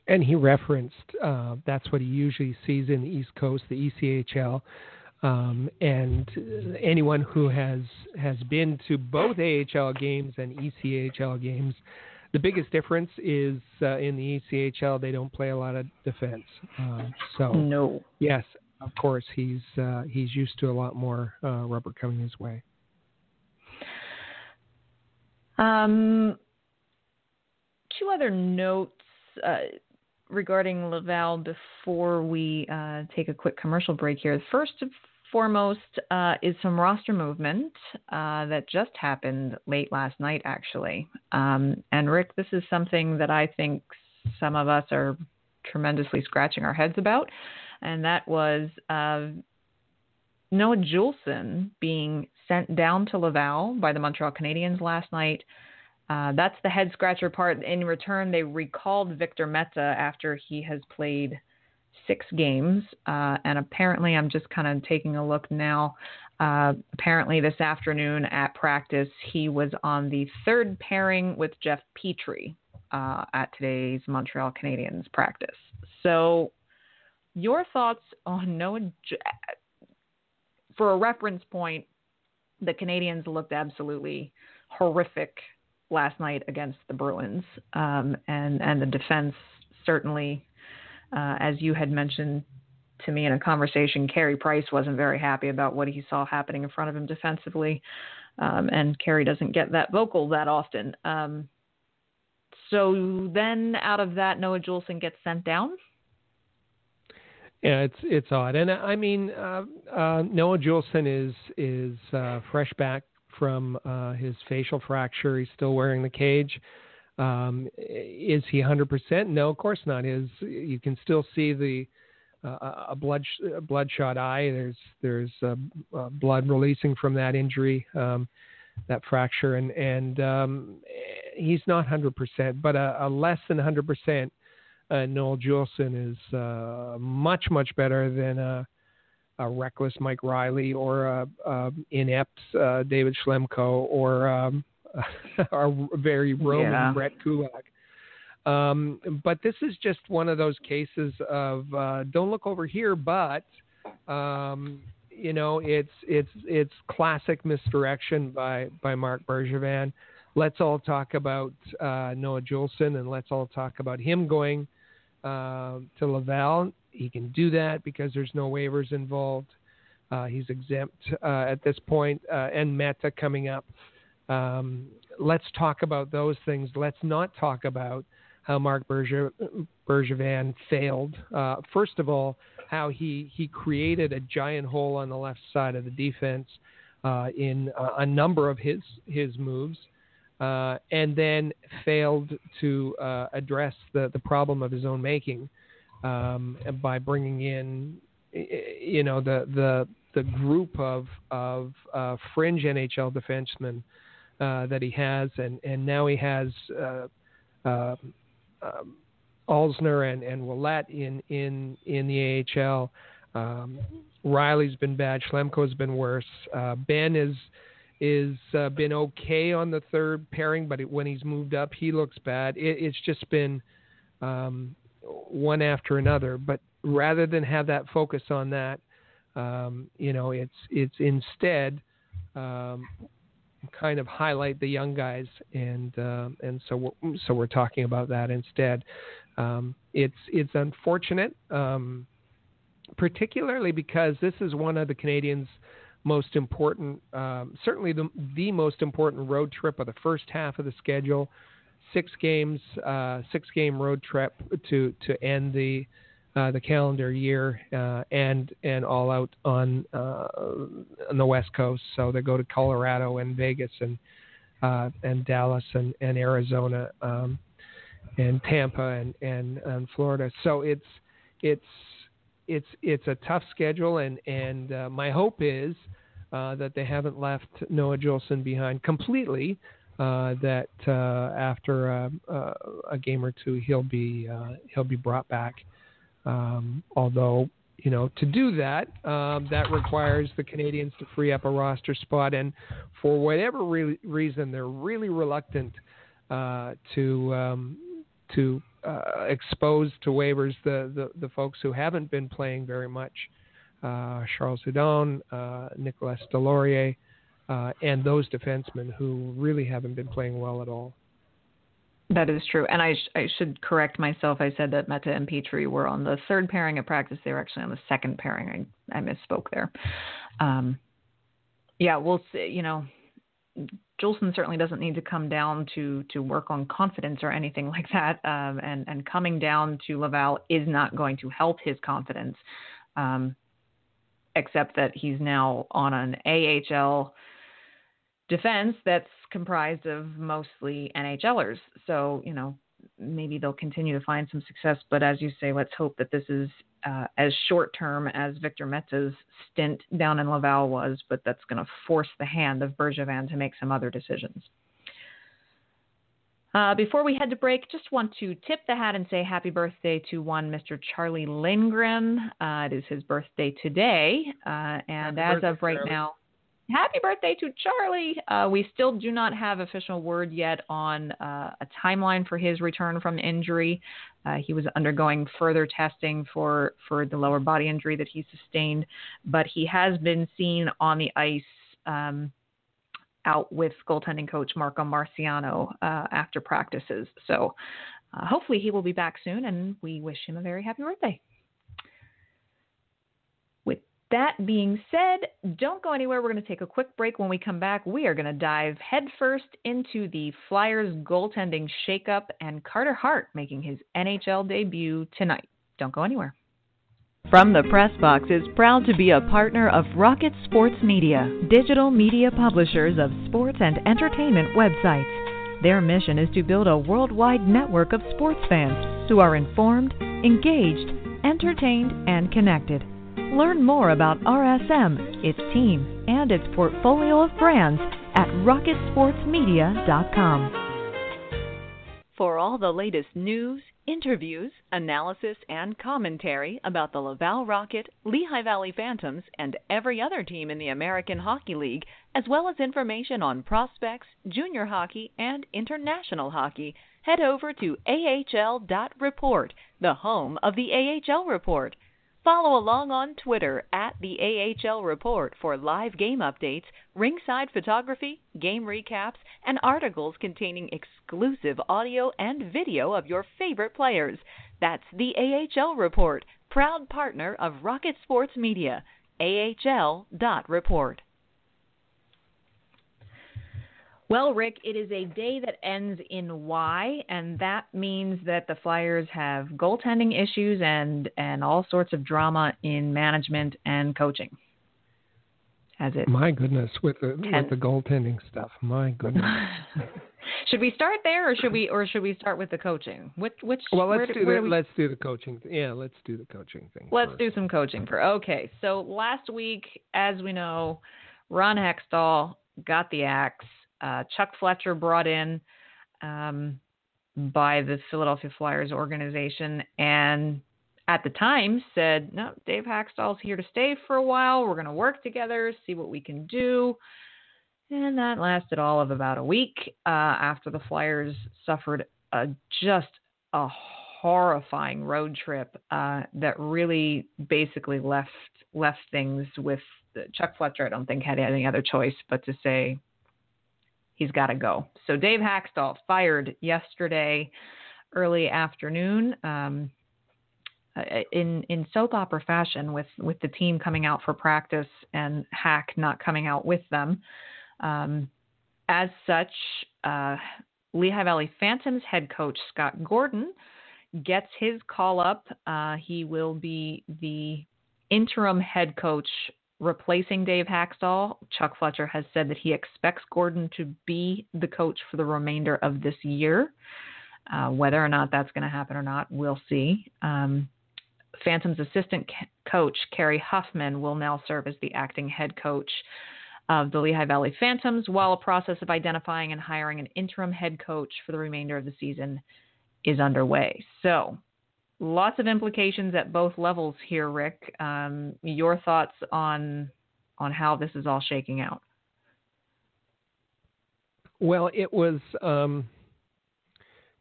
And he referenced uh, that's what he usually sees in the East Coast, the ECHL. Um, and anyone who has has been to both AHL games and ECHL games, the biggest difference is uh, in the ECHL they don't play a lot of defense. Uh, so no, yes, of course he's uh, he's used to a lot more uh, rubber coming his way. Um, two other notes uh, regarding Laval before we uh, take a quick commercial break here. First foremost uh, is some roster movement uh, that just happened late last night, actually. Um, and Rick, this is something that I think some of us are tremendously scratching our heads about, and that was uh, Noah Juulsen being sent down to Laval by the Montreal Canadiens last night. Uh, that's the head scratcher part. In return, they recalled Victor Mete after he has played six games. Uh, and apparently, I'm just kind of taking a look now. Uh, apparently, this afternoon at practice, he was on the third pairing with Jeff Petry uh, at today's Montreal Canadiens practice. So, your thoughts on Noah? For a reference point, the Canadiens looked absolutely horrific last night against the Bruins, um, and and the defense certainly, uh, as you had mentioned to me in a conversation, Carey Price wasn't very happy about what he saw happening in front of him defensively, um, and Carey doesn't get that vocal that often. Um, so then, out of that, Noah Juulsen gets sent down. Yeah, it's it's odd, and I mean uh, uh, Noah Juulsen is is uh, fresh back from uh, his facial fracture. He's still wearing the cage. Um, is he 100%? No, of course not. Is you can still see the uh, a blood a bloodshot eye. There's there's uh, uh, blood releasing from that injury, um, that fracture, and and um, he's not 100%, but a, a less than 100%. Uh, Noel Juulsen is uh, much much better than a a reckless Mike Reilly or a, a inept uh, David Schlemko or um, a very Roman yeah. Brett Kulak. Um, but this is just one of those cases of uh, don't look over here, but um, you know it's it's it's classic misdirection by by Marc Bergevin. Let's all talk about uh, Noah Juulsen and let's all talk about him going uh, to Laval he can do that because there's no waivers involved. Uh, he's exempt uh, at this point, uh, and Mete coming up. Um, let's talk about those things. Let's not talk about how Mark Berger, Bergevin failed. Uh, first of all, how he, he created a giant hole on the left side of the defense uh, in a, a, number of his his moves. Uh, and then failed to address the, the problem of his own making um, by bringing in, you know, the the the group of of uh, fringe NHL defensemen uh, that he has, and and now he has uh, uh, um, Alzner and and Ouellet in in in the AHL. Um, Reilly's been bad. Schlemko's been worse. Uh, Benn is is uh, been okay on the third pairing, but it, when he's moved up, he looks bad. It, it's just been um, one after another. But rather than have that focus on that, um, you know, it's it's instead um, kind of highlight the young guys, and uh, and so we're, so we're talking about that instead. Um, it's it's unfortunate, um, particularly because this is one of the Canadiens' most important, um, certainly the the most important road trip of the first half of the schedule six games, uh, six game road trip to to end the uh, the calendar year uh, and and all out on uh, on the West Coast. So they go to Colorado and Vegas and uh, and Dallas and, and Arizona um, and Tampa and, and and Florida. So it's it's it's it's a tough schedule and and uh, my hope is that they haven't left Noah Juulsen behind completely uh, that uh, after a, uh, a, game or two he'll be uh, he'll be brought back. Um, although you know to do that um, that requires the Canadiens to free up a roster spot, and for whatever re- reason they're really reluctant uh, to um, to expose to waivers the, the, the folks who haven't been playing very much. Charles Hudon, Nicolas Deslauriers uh, and those defensemen who really haven't been playing well at all. That is true. And I, sh- I should correct myself. I said that Mete and Petry were on the third pairing at practice. They were actually on the second pairing. I, I misspoke there. Um, yeah, we'll see. You know, Juulsen certainly doesn't need to come down to to work on confidence or anything like that. Um, and and coming down to Laval is not going to help his confidence, um, except that he's now on an AHL defense that's comprised of mostly NHLers. So, you know, maybe they'll continue to find some success. But as you say, let's hope that this is uh, as short term as Victor Mete's stint down in Laval was, but that's going to force the hand of Bergevin to make some other decisions. Uh, before we head to break, just want to tip the hat and say happy birthday to one Mr. Charlie Lindgren. Uh, it is his birthday today, uh, and happy as birthday, of right Charlie. now, happy birthday to Charlie. Uh, we still do not have official word yet on uh, a timeline for his return from injury. Uh, he was undergoing further testing for, for the lower body injury that he sustained, but he has been seen on the ice um, out with goaltending coach Marco Marciano uh, after practices. So uh, hopefully he will be back soon, and we wish him a very happy birthday that being said, don't go anywhere. We're going to take a quick break. When we come back, we are going to dive headfirst into the Flyers goaltending shakeup and Carter Hart making his NHL debut tonight. Don't go anywhere. From the Press Box is proud to be a partner of Rocket Sports Media, digital media publishers of sports and entertainment websites. Their mission is to build a worldwide network of sports fans who are informed, engaged, entertained, and connected. Learn more about RSM, its team, and its portfolio of brands at rocketsportsmedia.com. For all the latest news, interviews, analysis, and commentary about the Laval Rocket, Lehigh Valley Phantoms, and every other team in the American Hockey League, as well as information on prospects, junior hockey, and international hockey, head over to AHL.report, the home of the AHL Report. Follow along on Twitter at the AHL Report for live game updates, ringside photography, game recaps, and articles containing exclusive audio and video of your favorite players. That's the AHL Report, proud partner of Rocket Sports Media. AHL.report. Well, Rick, it is a day that ends in Y, and that means that the Flyers have goaltending issues and and all sorts of drama in management and coaching. As it my goodness with the with the goaltending stuff, my goodness. should we start there, or should we or should we start with the coaching? Which which well, let's where, do where the, we... let's do the coaching. Yeah, let's do the coaching thing. Let's first. do some coaching for okay. So last week, as we know, Ron Hextall got the axe uh, Chuck Fletcher brought in um, by the Philadelphia Flyers organization, and at the time said, "No, Dave Hakstol's here to stay for a while. We're going to work together, see what we can do." And that lasted all of about a week uh, after the Flyers suffered a, just a horrifying road trip uh, that really basically left left things with Chuck Fletcher. I don't think had any other choice but to say, he's got to go. So Dave Hakstol fired yesterday early afternoon. Um, uh, in in soap opera fashion, with with the team coming out for practice and Hack not coming out with them. Um, as such, uh, Lehigh Valley Phantoms head coach Scott Gordon gets his call up. Uh, he will be the interim head coach replacing Dave Hakstol. Chuck Fletcher has said that he expects Gordon to be the coach for the remainder of this year. Uh, whether or not that's going to happen or not, we'll see. Um, Phantom's assistant coach, Kerry Huffman, will now serve as the acting head coach of the Lehigh Valley Phantoms, while a process of identifying and hiring an interim head coach for the remainder of the season is underway. So, lots of implications at both levels here, Rick. Um, your thoughts on on how this is all shaking out? Well, it was um,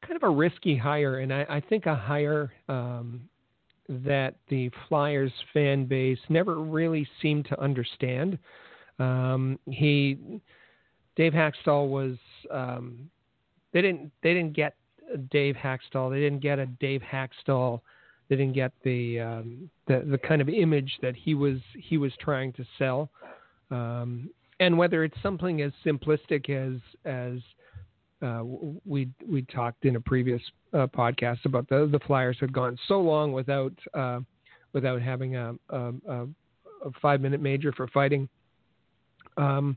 kind of a risky hire, and I, I think a hire um, that the Flyers fan base never really seemed to understand. Um, he, Dave Hakstol was. Um, they didn't. They didn't get Dave Hakstol. They didn't get a Dave Hakstol. They didn't get the um, the the kind of image that he was he was trying to sell. Um, and whether it's something as simplistic as as uh, we we talked in a previous uh, podcast about the the Flyers had gone so long without uh, without having a, a, a five minute major for fighting. Um,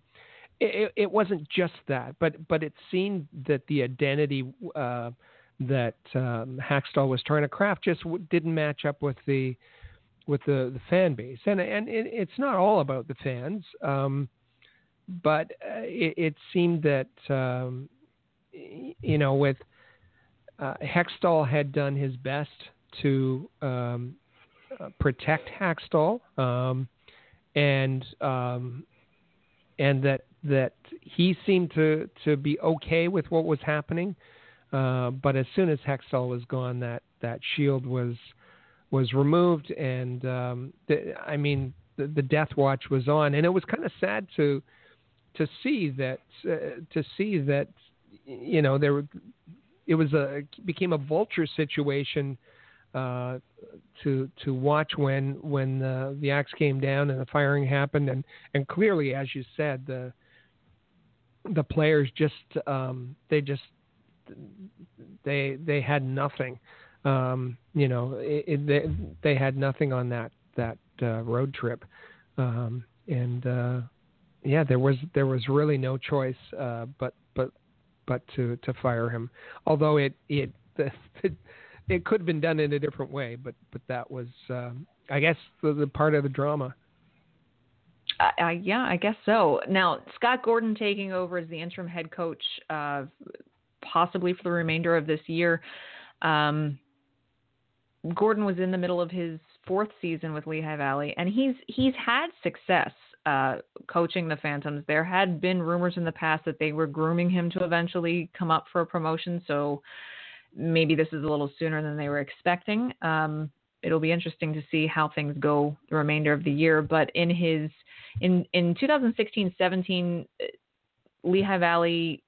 it, it, wasn't just that, but but it seemed that the identity uh, that um, Hakstol was trying to craft just w- didn't match up with the with the, the fan base, and and it, it's not all about the fans, um, but uh, it, it, seemed that um, you know with uh, Hextall had done his best to um, uh, protect Hakstol, um, and um, and that that he seemed to to be okay with what was happening. Uh, but as soon as Hextall was gone, that that shield was was removed, and um, the, I mean the, the death watch was on, and it was kind of sad to to see that uh, to see that you know there it was a became a vulture situation uh, to to watch when when the, the axe came down and the firing happened, and and clearly, as you said, the the players just um, they just they they had nothing. Um, you know, it, it, they, they had nothing on that that uh, road trip, um, and uh, yeah, there was there was really no choice uh, but but but to to fire him. Although it it it could have been done in a different way, but but that was um, I guess the, the part of the drama. Yeah, I guess so. Now Scott Gordon taking over as the interim head coach, uh, possibly for the remainder of this year. Um, Gordon was in the middle of his fourth season with Lehigh Valley, and he's he's had success uh, coaching the Phantoms. There had been rumors in the past that they were grooming him to eventually come up for a promotion, so maybe this is a little sooner than they were expecting. Um, it'll be interesting to see how things go the remainder of the year. But in his in in 2016-17, uh, Lehigh Valley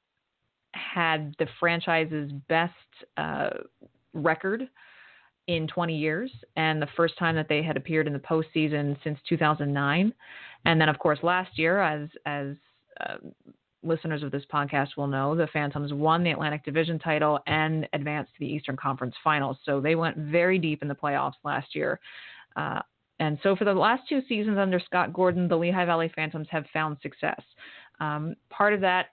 had the franchise's best uh, record in 20 years, and the first time that they had appeared in the postseason since 2009. And then, of course, last year, as as uh, listeners of this podcast will know, the Phantoms won the Atlantic Division title and advanced to the Eastern Conference Finals. So they went very deep in the playoffs last year. Uh, and so for the last two seasons under Scott Gordon, the Lehigh Valley Phantoms have found success. Um, part of that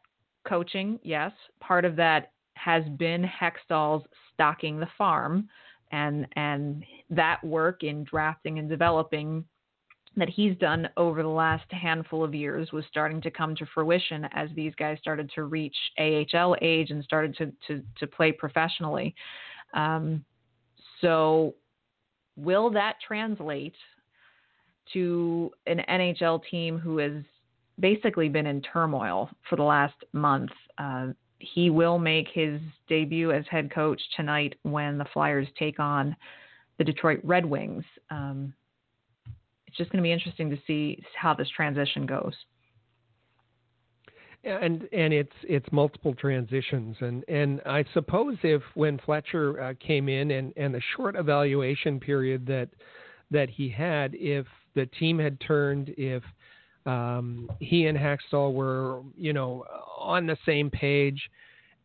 coaching, yes. Part of that has been Hextall's stocking the farm and and that work in drafting and developing that he's done over the last handful of years was starting to come to fruition as these guys started to reach AHL age and started to to, to play professionally. Um, so, will that translate to an NHL team who has basically been in turmoil for the last month? Uh, he will make his debut as head coach tonight when the Flyers take on the Detroit Red Wings. Um, it's just going to be interesting to see how this transition goes. And and it's it's multiple transitions and and I suppose if when Fletcher uh, came in and and the short evaluation period that that he had if the team had turned if um, he and Hakstol were, you know, on the same page,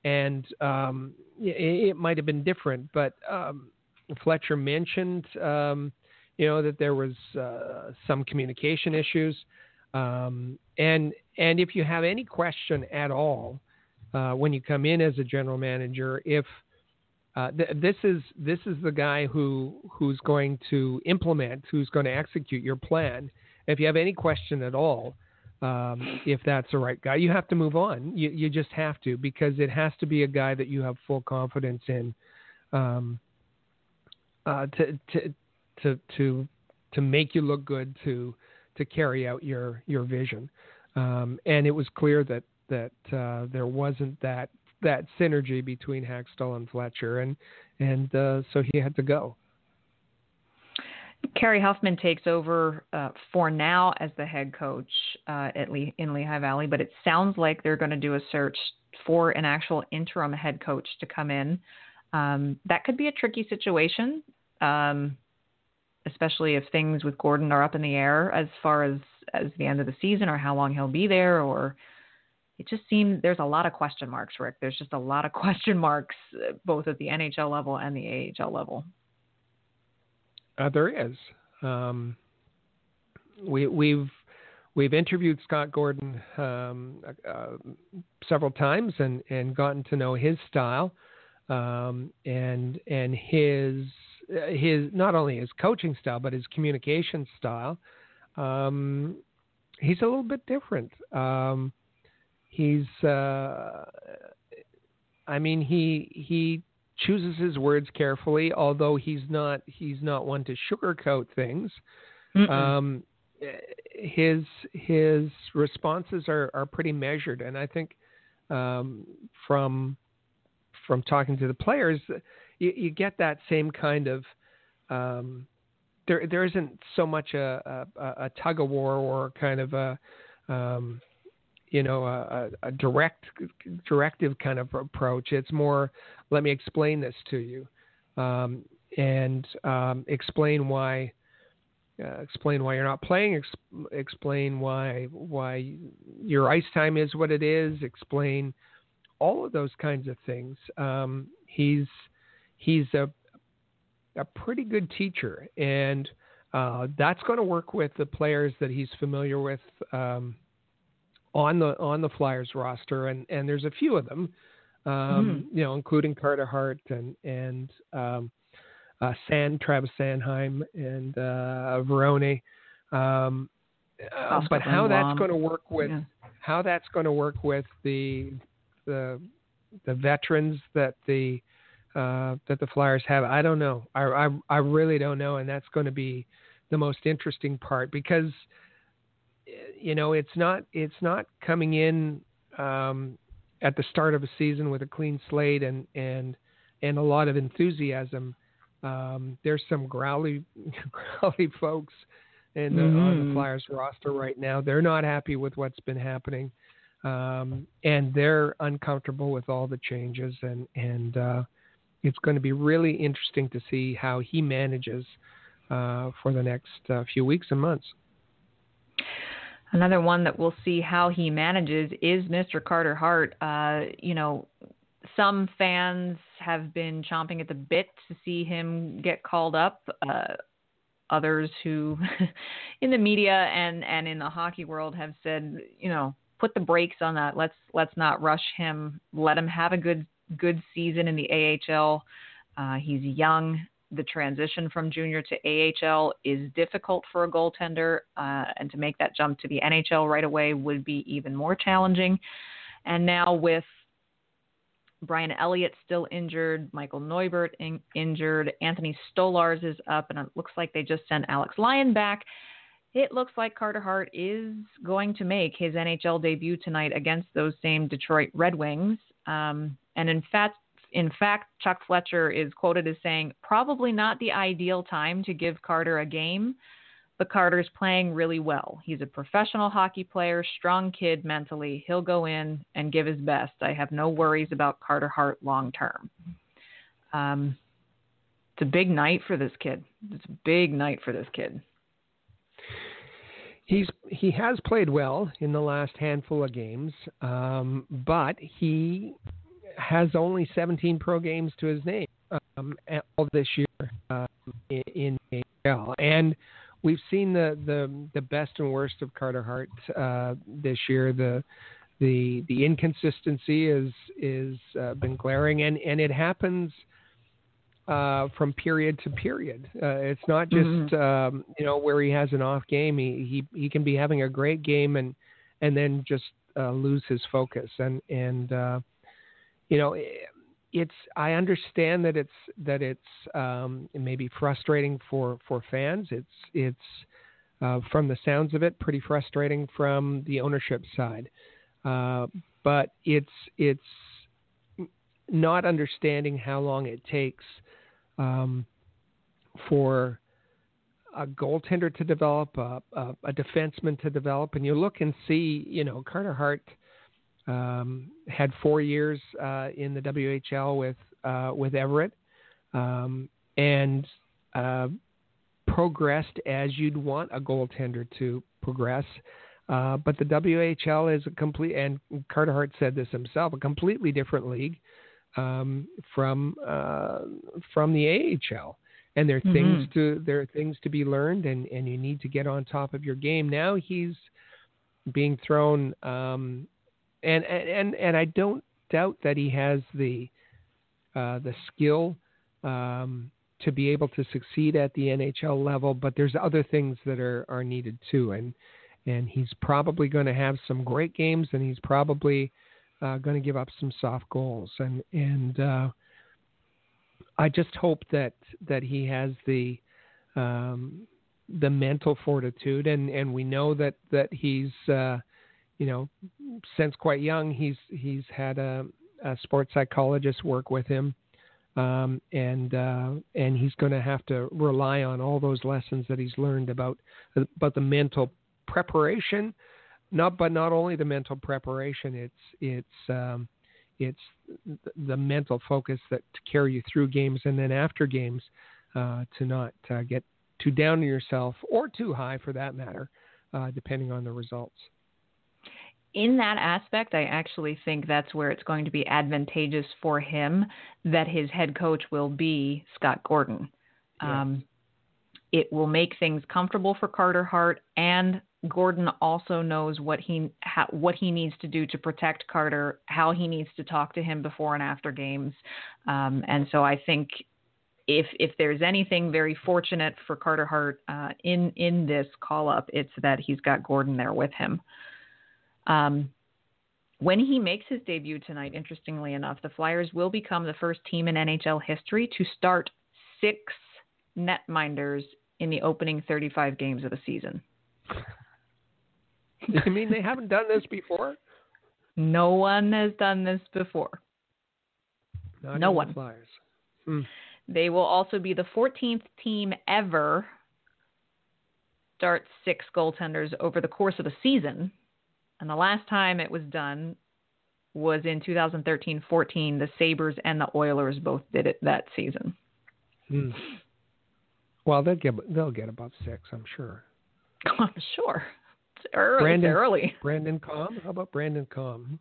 and um, it, it might have been different. But um, Fletcher mentioned, um, you know, that there was uh, some communication issues, um, and and if you have any question at all uh, when you come in as a general manager, if uh, th- this is this is the guy who who's going to implement, who's going to execute your plan. If you have any question at all, um, if that's the right guy, you have to move on. You, you just have to because it has to be a guy that you have full confidence in. Um, uh, to, to to to to make you look good to to carry out your your vision. Um, and it was clear that that uh, there wasn't that that synergy between Hakstol and Fletcher, and and uh, so he had to go. Kerry Huffman takes over uh, for now as the head coach uh, at Le- in Lehigh Valley, but it sounds like they're going to do a search for an actual interim head coach to come in. Um, that could be a tricky situation, um, especially if things with Gordon are up in the air as far as as the end of the season or how long he'll be there. Or it just seems there's a lot of question marks, Rick. There's just a lot of question marks uh, both at the NHL level and the AHL level. Uh, there is. Um, we, we've we've interviewed Scott Gordon um, uh, several times and, and gotten to know his style. um, and and his his not only his coaching style but his communication style. Um, he's a little bit different. Um, he's uh, I mean he he chooses his words carefully, although he's not he's not one to sugarcoat things. Um, his his responses are, are pretty measured, and I think um, from from talking to the players, you, you get that same kind of um, there there isn't so much a, a, a, tug of war or kind of a um, you know a, a, direct directive kind of approach. It's more let me explain this to you um, and um, explain why. Uh, explain why you're not playing. Ex- explain why why your ice time is what it is. Explain all of those kinds of things. Um, he's he's a a pretty good teacher, and uh, that's going to work with the players that he's familiar with um, on the on the Flyers roster, and and there's a few of them, um, mm-hmm. you know, including Carter Hart and and um, uh, San Travis Sanheim and uh, Varone. Um, uh, but how that's going to work with yeah. how that's going to work with the the the veterans that the uh, that the Flyers have. I don't know. I, I, I really don't know, and that's going to be the most interesting part because you know it's not it's not coming in um, at the start of a season with a clean slate and and and a lot of enthusiasm. Um, there's some growly growly folks in the, mm-hmm. on the mm-hmm. Flyers roster right now. They're not happy with what's been happening um, and they're uncomfortable with all the changes, and and uh, it's going to be really interesting to see how he manages uh, for the next uh, few weeks and months. Another one that we'll see how he manages is Mr. Carter Hart. Uh, you know, some fans have been chomping at the bit to see him get called up. Uh, others who, in the media and and in the hockey world, have said, you know, put the brakes on that. Let's let's not rush him. Let him have a good good season in the AHL. Uh, he's young. The transition from junior to AHL is difficult for a goaltender, uh, and to make that jump to the NHL right away would be even more challenging. And now with Brian Elliott still injured, Michael Neuvirth in- injured, Anthony Stolarz is up, and it looks like they just sent Alex Lyon back it looks like Carter Hart is going to make his NHL debut tonight against those same Detroit Red Wings. Um, and in fact, in fact, Chuck Fletcher is quoted as saying, probably not the ideal time to give Carter a game, but Carter's playing really well. He's a professional hockey player, strong kid mentally. He'll go in and give his best. I have no worries about Carter Hart long term. Um, it's a big night for this kid. It's a big night for this kid he's he has played well in the last handful of games, um, but he has only 17 pro games to his name um, all this year uh, in, in AHL. and we've seen the, the the best and worst of Carter Hart uh, this year. The the the inconsistency is is uh, been glaring, and and it happens uh, from period to period. Uh, it's not just mm-hmm. um, you know where he has an off game. He, he he can be having a great game and and then just uh, lose his focus. And and uh, you know it's I understand that it's that it's um, maybe frustrating for for fans. It's it's uh, from the sounds of it pretty frustrating from the ownership side. Uh, but it's it's not understanding how long it takes um, for a goaltender to develop, a, a, a, defenseman to develop, and you look and see, you know, Carter Hart um, had four years uh, in the WHL with uh, with Everett, um, and uh, progressed as you'd want a goaltender to progress. Uh, but the WHL is a complete, and Carter Hart said this himself, a completely different league um, from uh, from the AHL. And there are mm-hmm. things to there are things to be learned, and, and you need to get on top of your game. Now he's being thrown, um, and and and I don't doubt that he has the uh, the skill um, to be able to succeed at the NHL level, but there's other things that are, are needed too. And and he's probably going to have some great games, and he's probably uh, going to give up some soft goals. And and uh, I just hope that that he has the um, the mental fortitude, and and we know that that he's uh, you know since quite young he's he's had a, a sports psychologist work with him um, and uh, and he's going to have to rely on all those lessons that he's learned about about the mental preparation, not but not only the mental preparation. It's it's um, it's the mental focus that to carry you through games and then after games uh, to not uh, get too down on yourself or too high for that matter, uh, depending on the results in that aspect, I actually think that's where it's going to be advantageous for him that his head coach will be Scott Gordon. Yeah. Um, it will make things comfortable for Carter Hart, and Gordon also knows what he ha, what he needs to do to protect Carter, how he needs to talk to him before and after games, um, and so I think if if there's anything very fortunate for Carter Hart uh, in in this call up, it's that he's got Gordon there with him. Um, when he makes his debut tonight, interestingly enough, the Flyers will become the first team in NHL history to start six netminders in the opening 35 games of the season. you mean they haven't done this before? No one has done this before. Not no one. Flyers. Hmm. They will also be the 14th team ever start six goaltenders over the course of a season. And the last time it was done was in 2013 14. The Sabres and the Oilers both did it that season. Hmm. Well, they'll get they'll get about six, I'm sure. I'm sure. Early. Brandon, early. Brandon Com. How about Brandon Com?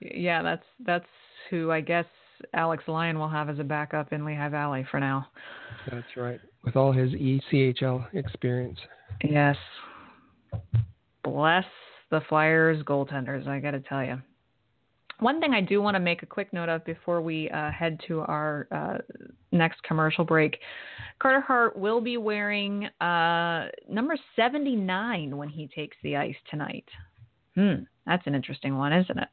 Yeah, that's that's who I guess Alex Lyon will have as a backup in Lehigh Valley for now. That's right, with all his ECHL experience. Yes. Bless the Flyers goaltenders, I got to tell you. One thing I do want to make a quick note of before we uh, head to our uh, next commercial break Carter Hart will be wearing uh, number 79 when he takes the ice tonight. Hmm, that's an interesting one, isn't it?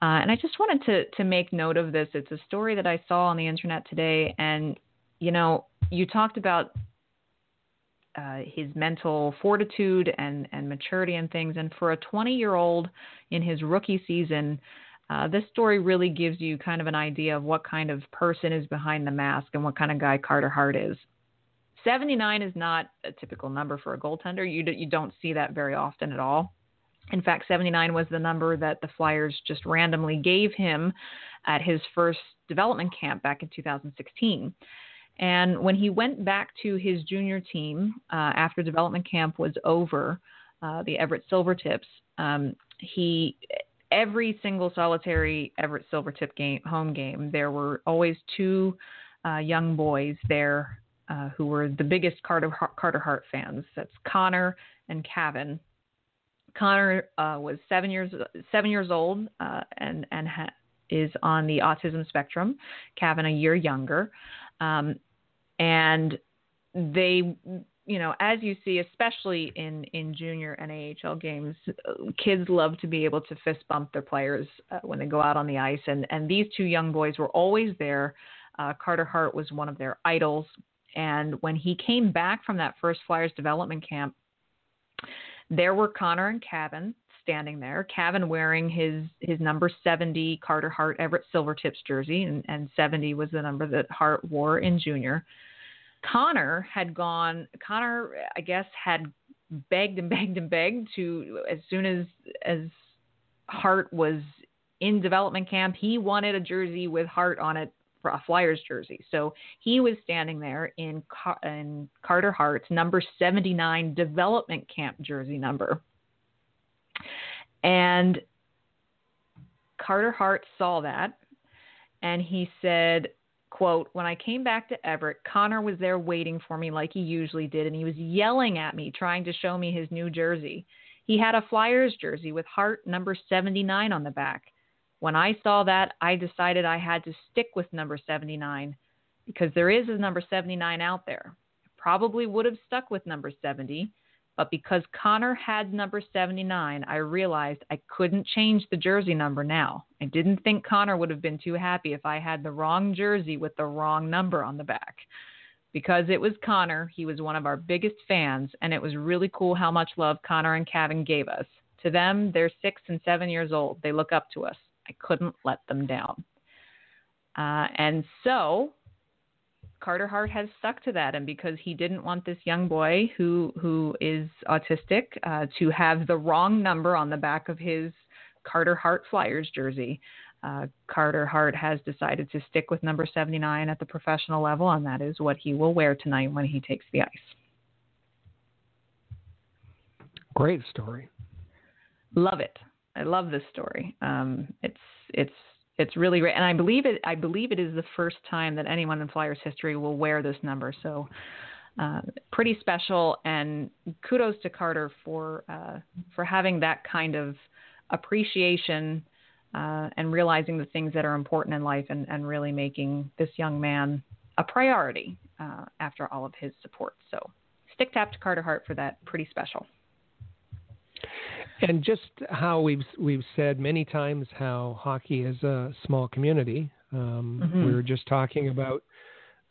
Uh, and I just wanted to, to make note of this. It's a story that I saw on the internet today. And, you know, you talked about uh, his mental fortitude and, and maturity and things. And for a 20 year old in his rookie season, uh, this story really gives you kind of an idea of what kind of person is behind the mask and what kind of guy Carter Hart is. 79 is not a typical number for a goaltender. You, you don't see that very often at all. In fact, 79 was the number that the Flyers just randomly gave him at his first development camp back in 2016. And when he went back to his junior team uh, after development camp was over, uh, the Everett Silvertips, um, he every single solitary Everett Silvertip game home game, there were always two uh, young boys there uh, who were the biggest Carter, Carter Hart fans. That's Connor and Kevin. Connor uh, was seven years seven years old uh, and and ha- is on the autism spectrum. Kevin a year younger. Um, and they, you know, as you see, especially in, in junior and AHL games, kids love to be able to fist bump their players uh, when they go out on the ice. And, and these two young boys were always there. Uh, Carter Hart was one of their idols. And when he came back from that first Flyers development camp, there were Connor and Kevin standing there. Kevin wearing his his number 70 Carter Hart Everett Silvertips jersey, and, and 70 was the number that Hart wore in junior. Connor had gone. Connor, I guess, had begged and begged and begged to as soon as as Hart was in development camp, he wanted a jersey with Hart on it for a Flyers jersey. So he was standing there in in Carter Hart's number 79 development camp jersey number. And Carter Hart saw that and he said, quote, when I came back to Everett, Connor was there waiting for me like he usually did, and he was yelling at me, trying to show me his new jersey. He had a Flyers jersey with Hart number 79 on the back. When I saw that, I decided I had to stick with number 79 because there is a number 79 out there. I probably would have stuck with number 70, but because Connor had number 79, I realized I couldn't change the jersey number now. I didn't think Connor would have been too happy if I had the wrong jersey with the wrong number on the back. Because it was Connor, he was one of our biggest fans, and it was really cool how much love Connor and Kevin gave us. To them, they're six and seven years old. They look up to us. I couldn't let them down. Uh, and so Carter Hart has stuck to that, and because he didn't want this young boy who who is autistic uh, to have the wrong number on the back of his Carter Hart Flyers jersey, uh, Carter Hart has decided to stick with number 79 at the professional level, and that is what he will wear tonight when he takes the ice. Great story. Love it. I love this story. Um, it's it's it's really great, and I believe it. I believe it is the first time that anyone in Flyers history will wear this number. So, uh, pretty special. And kudos to Carter for uh, for having that kind of appreciation uh, and realizing the things that are important in life, and, and really making this young man a priority uh, after all of his support. So, stick tap to Carter Hart for that. Pretty special and just how we've we've said many times how hockey is a small community. Um, mm-hmm. We were just talking about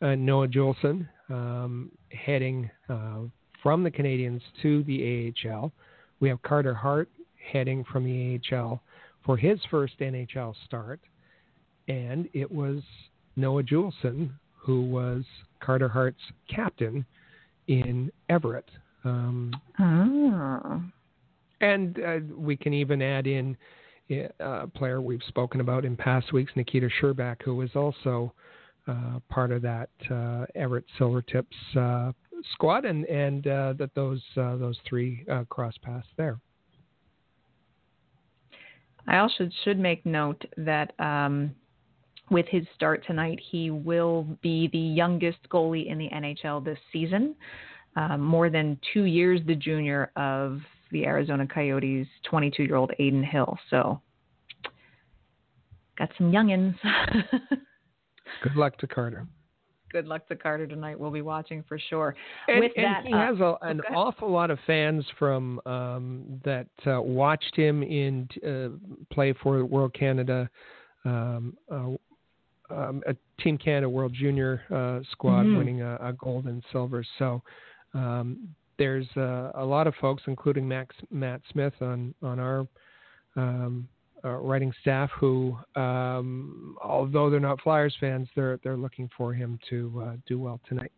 uh, Noah Juulsen um, heading uh, from the Canadiens to the AHL. We have Carter Hart heading from the AHL for his first NHL start, and it was Noah Juulsen who was Carter Hart's captain in Everett. Um, oh and uh, we can even add in a player we've spoken about in past weeks, Nikita Scherbak, who was also uh, part of that uh, Everett Silvertips uh, squad, and and that those those three cross paths there. I also should make note that um, with his start tonight, he will be the youngest goalie in the NHL this season. Uh, more than two years the junior of the Arizona Coyotes 22 year old Adin Hill. So got some youngins. Good luck to Carter. Good luck to Carter tonight. We'll be watching for sure. And, With and that, he uh, has a, an awful lot of fans from um, that uh, watched him in uh, play for World Canada, um, uh, um, a Team Canada World Junior uh, squad, mm-hmm. winning a, a, gold and silver. So um, there's uh, a lot of folks, including Max, Matt Smith on on our um, uh, writing staff, who, um, although they're not Flyers fans, they're they're looking for him to uh, do well tonight.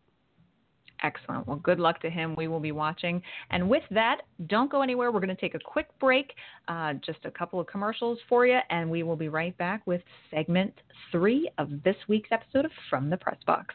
Excellent. Well, good luck to him. We will be watching. And with that, don't go anywhere. We're going to take a quick break, uh, just a couple of commercials for you, and we will be right back with segment three of this week's episode of From the Press Box.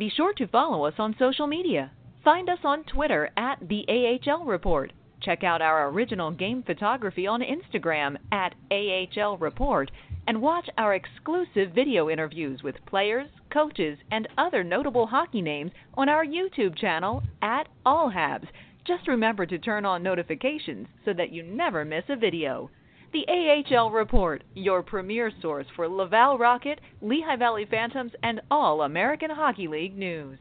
Be sure to follow us on social media. Find us on Twitter at the AHL Report. Check out our original game photography on Instagram at AHL Report and watch our exclusive video interviews with players, coaches, and other notable hockey names on our YouTube channel at All Habs. Just remember to turn on notifications so that you never miss a video. The AHL Report, your premier source for Laval Rocket, Lehigh Valley Phantoms, and all American Hockey League news.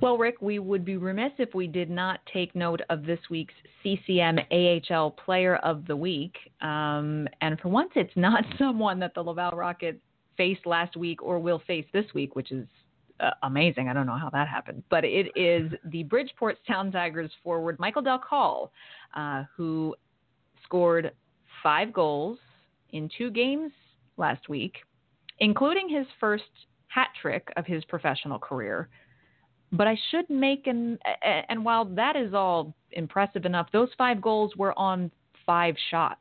Well, Rick, we would be remiss if we did not take note of this week's CCM AHL Player of the Week. Um, and for once, it's not someone that the Laval Rocket faced last week or will face this week, which is uh, amazing. I don't know how that happened, but it is the Bridgeport Sound Tigers forward Michael Dal Colle, uh, who scored five goals in two games last week, including his first hat trick of his professional career. But I should make an and while that is all impressive enough, those five goals were on five shots.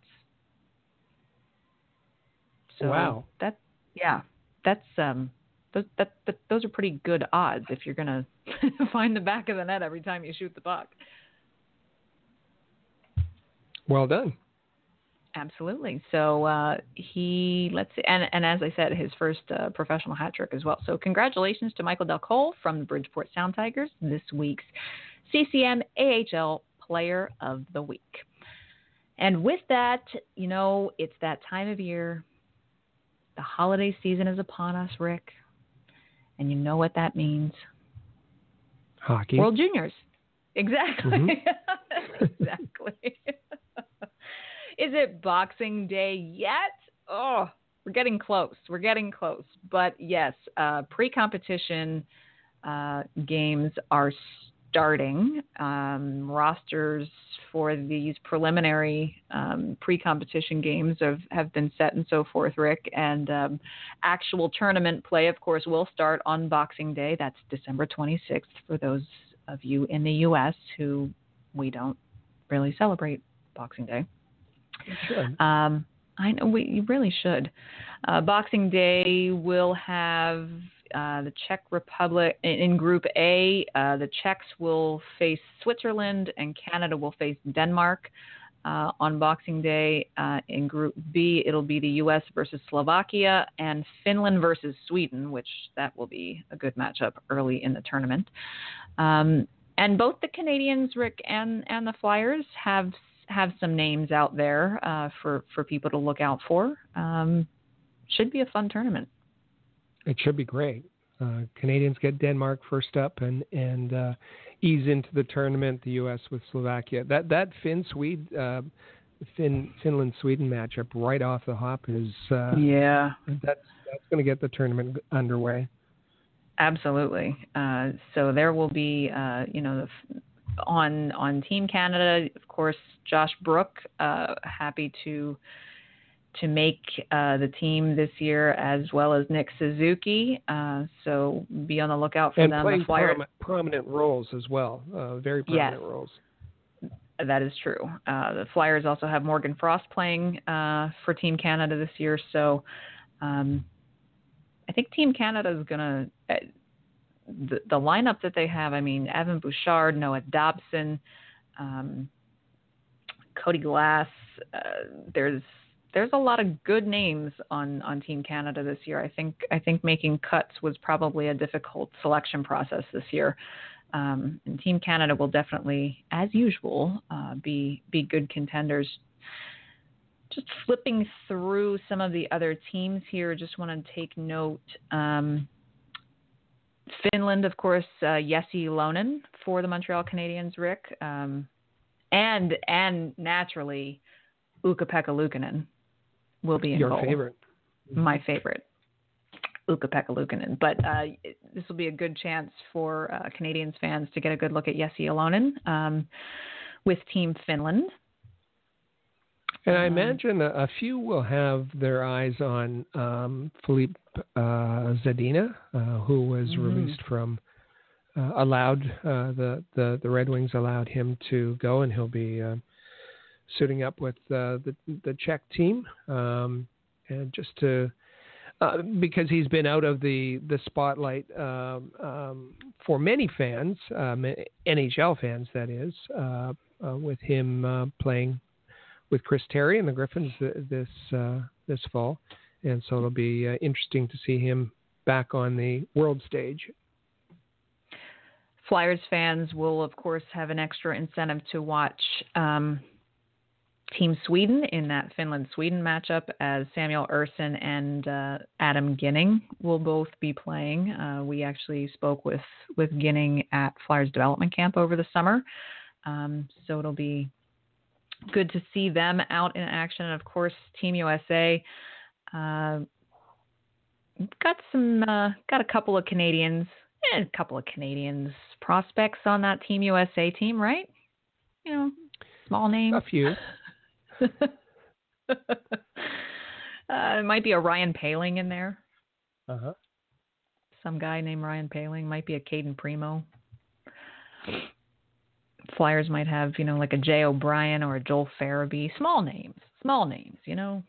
So wow. That yeah, that's um those, that, that, those are pretty good odds if you're going to find the back of the net every time you shoot the puck. Well done. Absolutely. So uh, he let's see, and and as I said, his first uh, professional hat trick as well. So congratulations to Michael Dal Colle from the Bridgeport Sound Tigers, this week's CCM AHL Player of the Week. And with that, you know, it's that time of year. The holiday season is upon us, Rick. And you know what that means? Hockey. World Juniors. Exactly. Mm-hmm. exactly. Is it Boxing Day yet? Oh, we're getting close. We're getting close. But yes, uh, pre competition uh, games are starting. Um, rosters for these preliminary um, pre-competition games have, have been set and so forth, Rick. And um, actual tournament play, of course, will start on Boxing Day. That's December 26th for those of you in the U.S. who we don't really celebrate Boxing Day. should. Um, I know we really should. Uh, Boxing Day will have uh, the Czech Republic in Group A. Uh, the Czechs will face Switzerland, and Canada will face Denmark. Uh, on Boxing Day uh, in Group B, it'll be the U.S. versus Slovakia and Finland versus Sweden, which that will be a good matchup early in the tournament. Um, and both the Canadiens, Rick, and and the Flyers have have some names out there uh, for for people to look out for. Um, should be a fun tournament it should be great. Uh, Canadians get Denmark first up and and uh, ease into the tournament. The U.S. with Slovakia. That that Finn Swede uh, Finn Finland Sweden matchup right off the hop is uh, yeah that's that's going to get the tournament underway. Absolutely. Uh, so there will be uh, you know the, on on Team Canada, of course, Josh Brook, happy to to make uh, the team this year, as well as Nick Suzuki. Uh, so be on the lookout for and them. playing the Flyer... prom- prominent roles as well, uh, very prominent yes. roles. That is true. Uh, the Flyers also have Morgan Frost playing uh, for Team Canada this year, so um, I think Team Canada is going to. Uh, the, the lineup that they have, I mean, Evan Bouchard, Noah Dobson, um, Cody Glass. there's there's a lot of good names on on Team Canada this year. I think I think making cuts was probably a difficult selection process this year. Um, and Team Canada will definitely, as usual, uh, be be good contenders. Just flipping through some of the other teams here, just want to take note. Um, Finland, of course, uh, Jesse Ylönen for the Montreal Canadiens, Rick, um, and and naturally Ukko-Pekka Luukkonen will be in Your goal. favorite. My favorite. Ukko-Pekka Luukkonen. But uh, this will be a good chance for uh, Canadiens fans to get a good look at Jesse Ylönen um, with Team Finland. And I Um, imagine a, a few will have their eyes on um, Filip uh, Zadina, uh, who was Mhm. released from, uh, allowed uh, the, the the Red Wings allowed him to go, and he'll be uh, suiting up with uh, the the Czech team, um, and just to uh, because he's been out of the the spotlight um, um, for many fans, um, NHL fans, that is, uh, uh, with him uh, playing with Chris Terry and the Griffins this uh, this fall, and so it'll be uh, interesting to see him back on the world stage. Flyers fans will, of course, have an extra incentive to watch um, Team Sweden in that Finland Sweden matchup as Samuel Ersson and uh, Adam Ginning will both be playing. Uh, we actually spoke with, with Ginning at Flyers development camp over the summer. Um, so it'll be good to see them out in action. And of course, Team USA. Uh, got some, uh, got a couple of Canadiens, eh, a couple of Canadiens prospects on that Team USA team, right? You know, small names. A few. uh, it might be a Ryan Poehling in there. Uh huh. Some guy named Ryan Poehling might be a Cayden Primeau. Flyers might have, you know, like a Jay O'Brien or a Joel Farabee. Small names, small names, you know.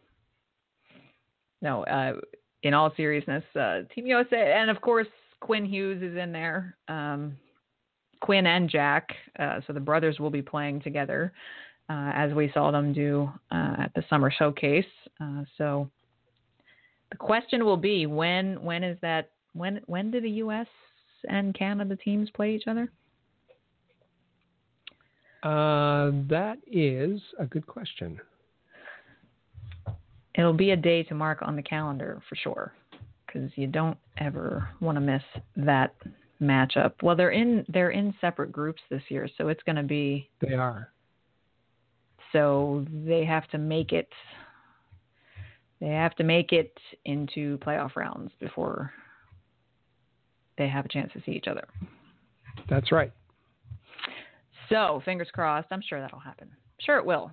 No, uh, in all seriousness, uh, Team USA, and of course Quinn Hughes is in there. Um, Quinn and Jack, uh, so the brothers will be playing together, uh, as we saw them do uh, at the summer showcase. Uh, so the question will be when when is that when when do the U.S. and Canada teams play each other? Uh, that is a good question. It'll be a day to mark on the calendar for sure, because you don't ever want to miss that matchup. Well, they're in they're in separate groups this year, so it's going to be. They are. So they have to make it. They have to make it into playoff rounds before they have a chance to see each other. That's right. So fingers crossed. I'm sure that'll happen. Sure, it will.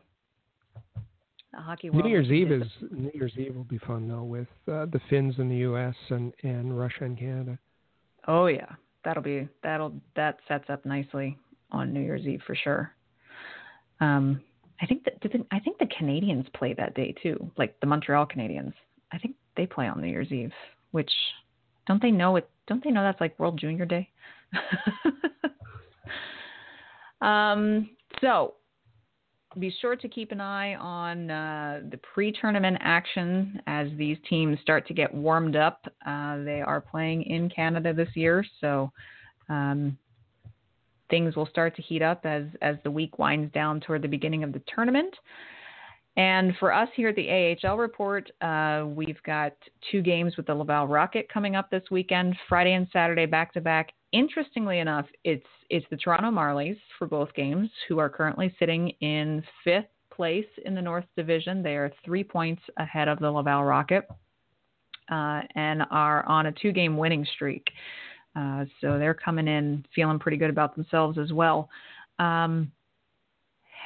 The hockey New Year's Eve is is New Year's Eve will be fun though with uh, the Finns in the U.S. and and Russia and Canada. Oh yeah, that'll be that'll that sets up nicely on New Year's Eve for sure. Um, I think that the, I think the Canadiens play that day too, like the Montreal Canadiens. I think they play on New Year's Eve, which don't they know it? Don't they know that's like World Junior Day? um, so be sure to keep an eye on uh, the pre-tournament action as these teams start to get warmed up. Uh, they are playing in Canada this year, so um, things will start to heat up as as the week winds down toward the beginning of the tournament. And for us here at the AHL report, uh, we've got two games with the Laval Rocket coming up this weekend, Friday and Saturday back to back. Interestingly enough, it's it's the Toronto Marlies for both games, who are currently sitting in fifth place in the North Division. They are three points ahead of the Laval Rocket uh, and are on a two-game winning streak. Uh, so they're coming in feeling pretty good about themselves as well. Um,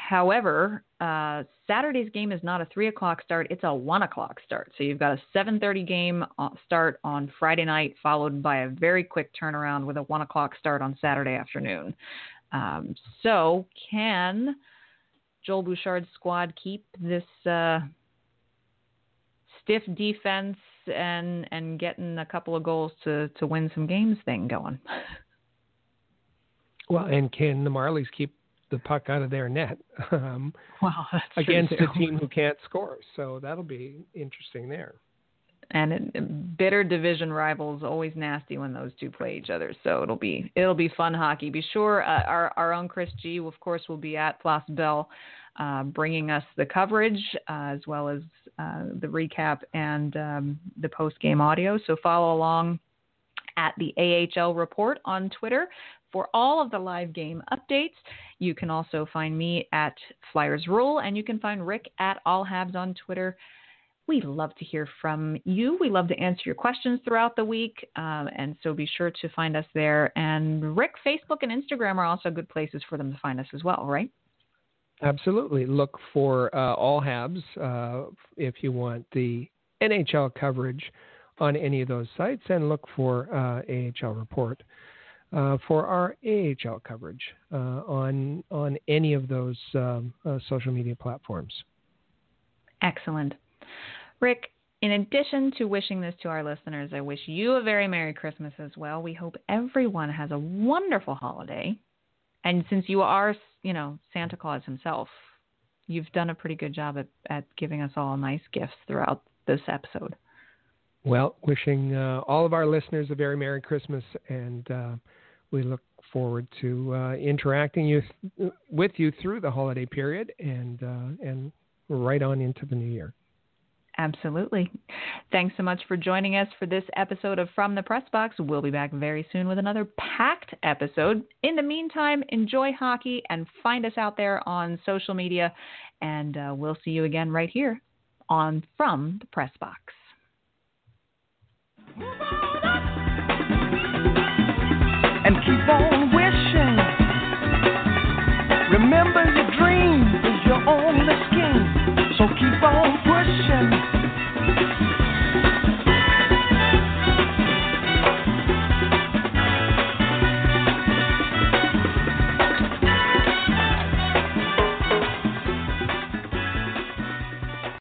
however, uh, Saturday's game is not a three o'clock start; it's a one o'clock start. So you've got a 7:30 game uh, start on Friday night, followed by a very quick turnaround with a one o'clock start on Saturday afternoon. Um, so can Joel Bouchard's squad keep this uh, stiff defense and and getting a couple of goals to to win some games thing going? Well, and can the Marlies keep the puck out of their net um, wow, against a team who can't score. So that'll be interesting there. And it, bitter division rivals always nasty when those two play each other. So it'll be it'll be fun hockey. Be sure uh, our our own Chris G, of course, will be at Place Bell, uh, bringing us the coverage uh, as well as uh, the recap and um, the post game audio. So follow along at the AHL Report on Twitter for all of the live game updates. You can also find me at Flyers Rule, and you can find Rick at All Habs on Twitter. We love to hear from you. We love to answer your questions throughout the week, um, and so be sure to find us there. And Rick, Facebook and Instagram are also good places for them to find us as well, right? Absolutely. Look for uh, All Habs uh, if you want the NHL coverage on any of those sites, and look for uh, AHL Report uh, for our AHL coverage uh, on on any of those um, uh, social media platforms. Excellent, Rick. In addition to wishing this to our listeners, I wish you a very Merry Christmas as well. We hope everyone has a wonderful holiday. And since you are, you know, Santa Claus himself, you've done a pretty good job at, at giving us all nice gifts throughout this episode. Well, wishing uh, all of our listeners a very Merry Christmas, and uh, we look forward to uh, interacting you th- with you through the holiday period and uh, and right on into the new year. Absolutely. Thanks so much for joining us for this episode of From the Press Box. We'll be back very soon with another next episode. In the meantime, enjoy hockey and find us out there on social media. And uh, we'll see you again right here on From the Press Box. And keep on wishing. Remember your dream is your only skin.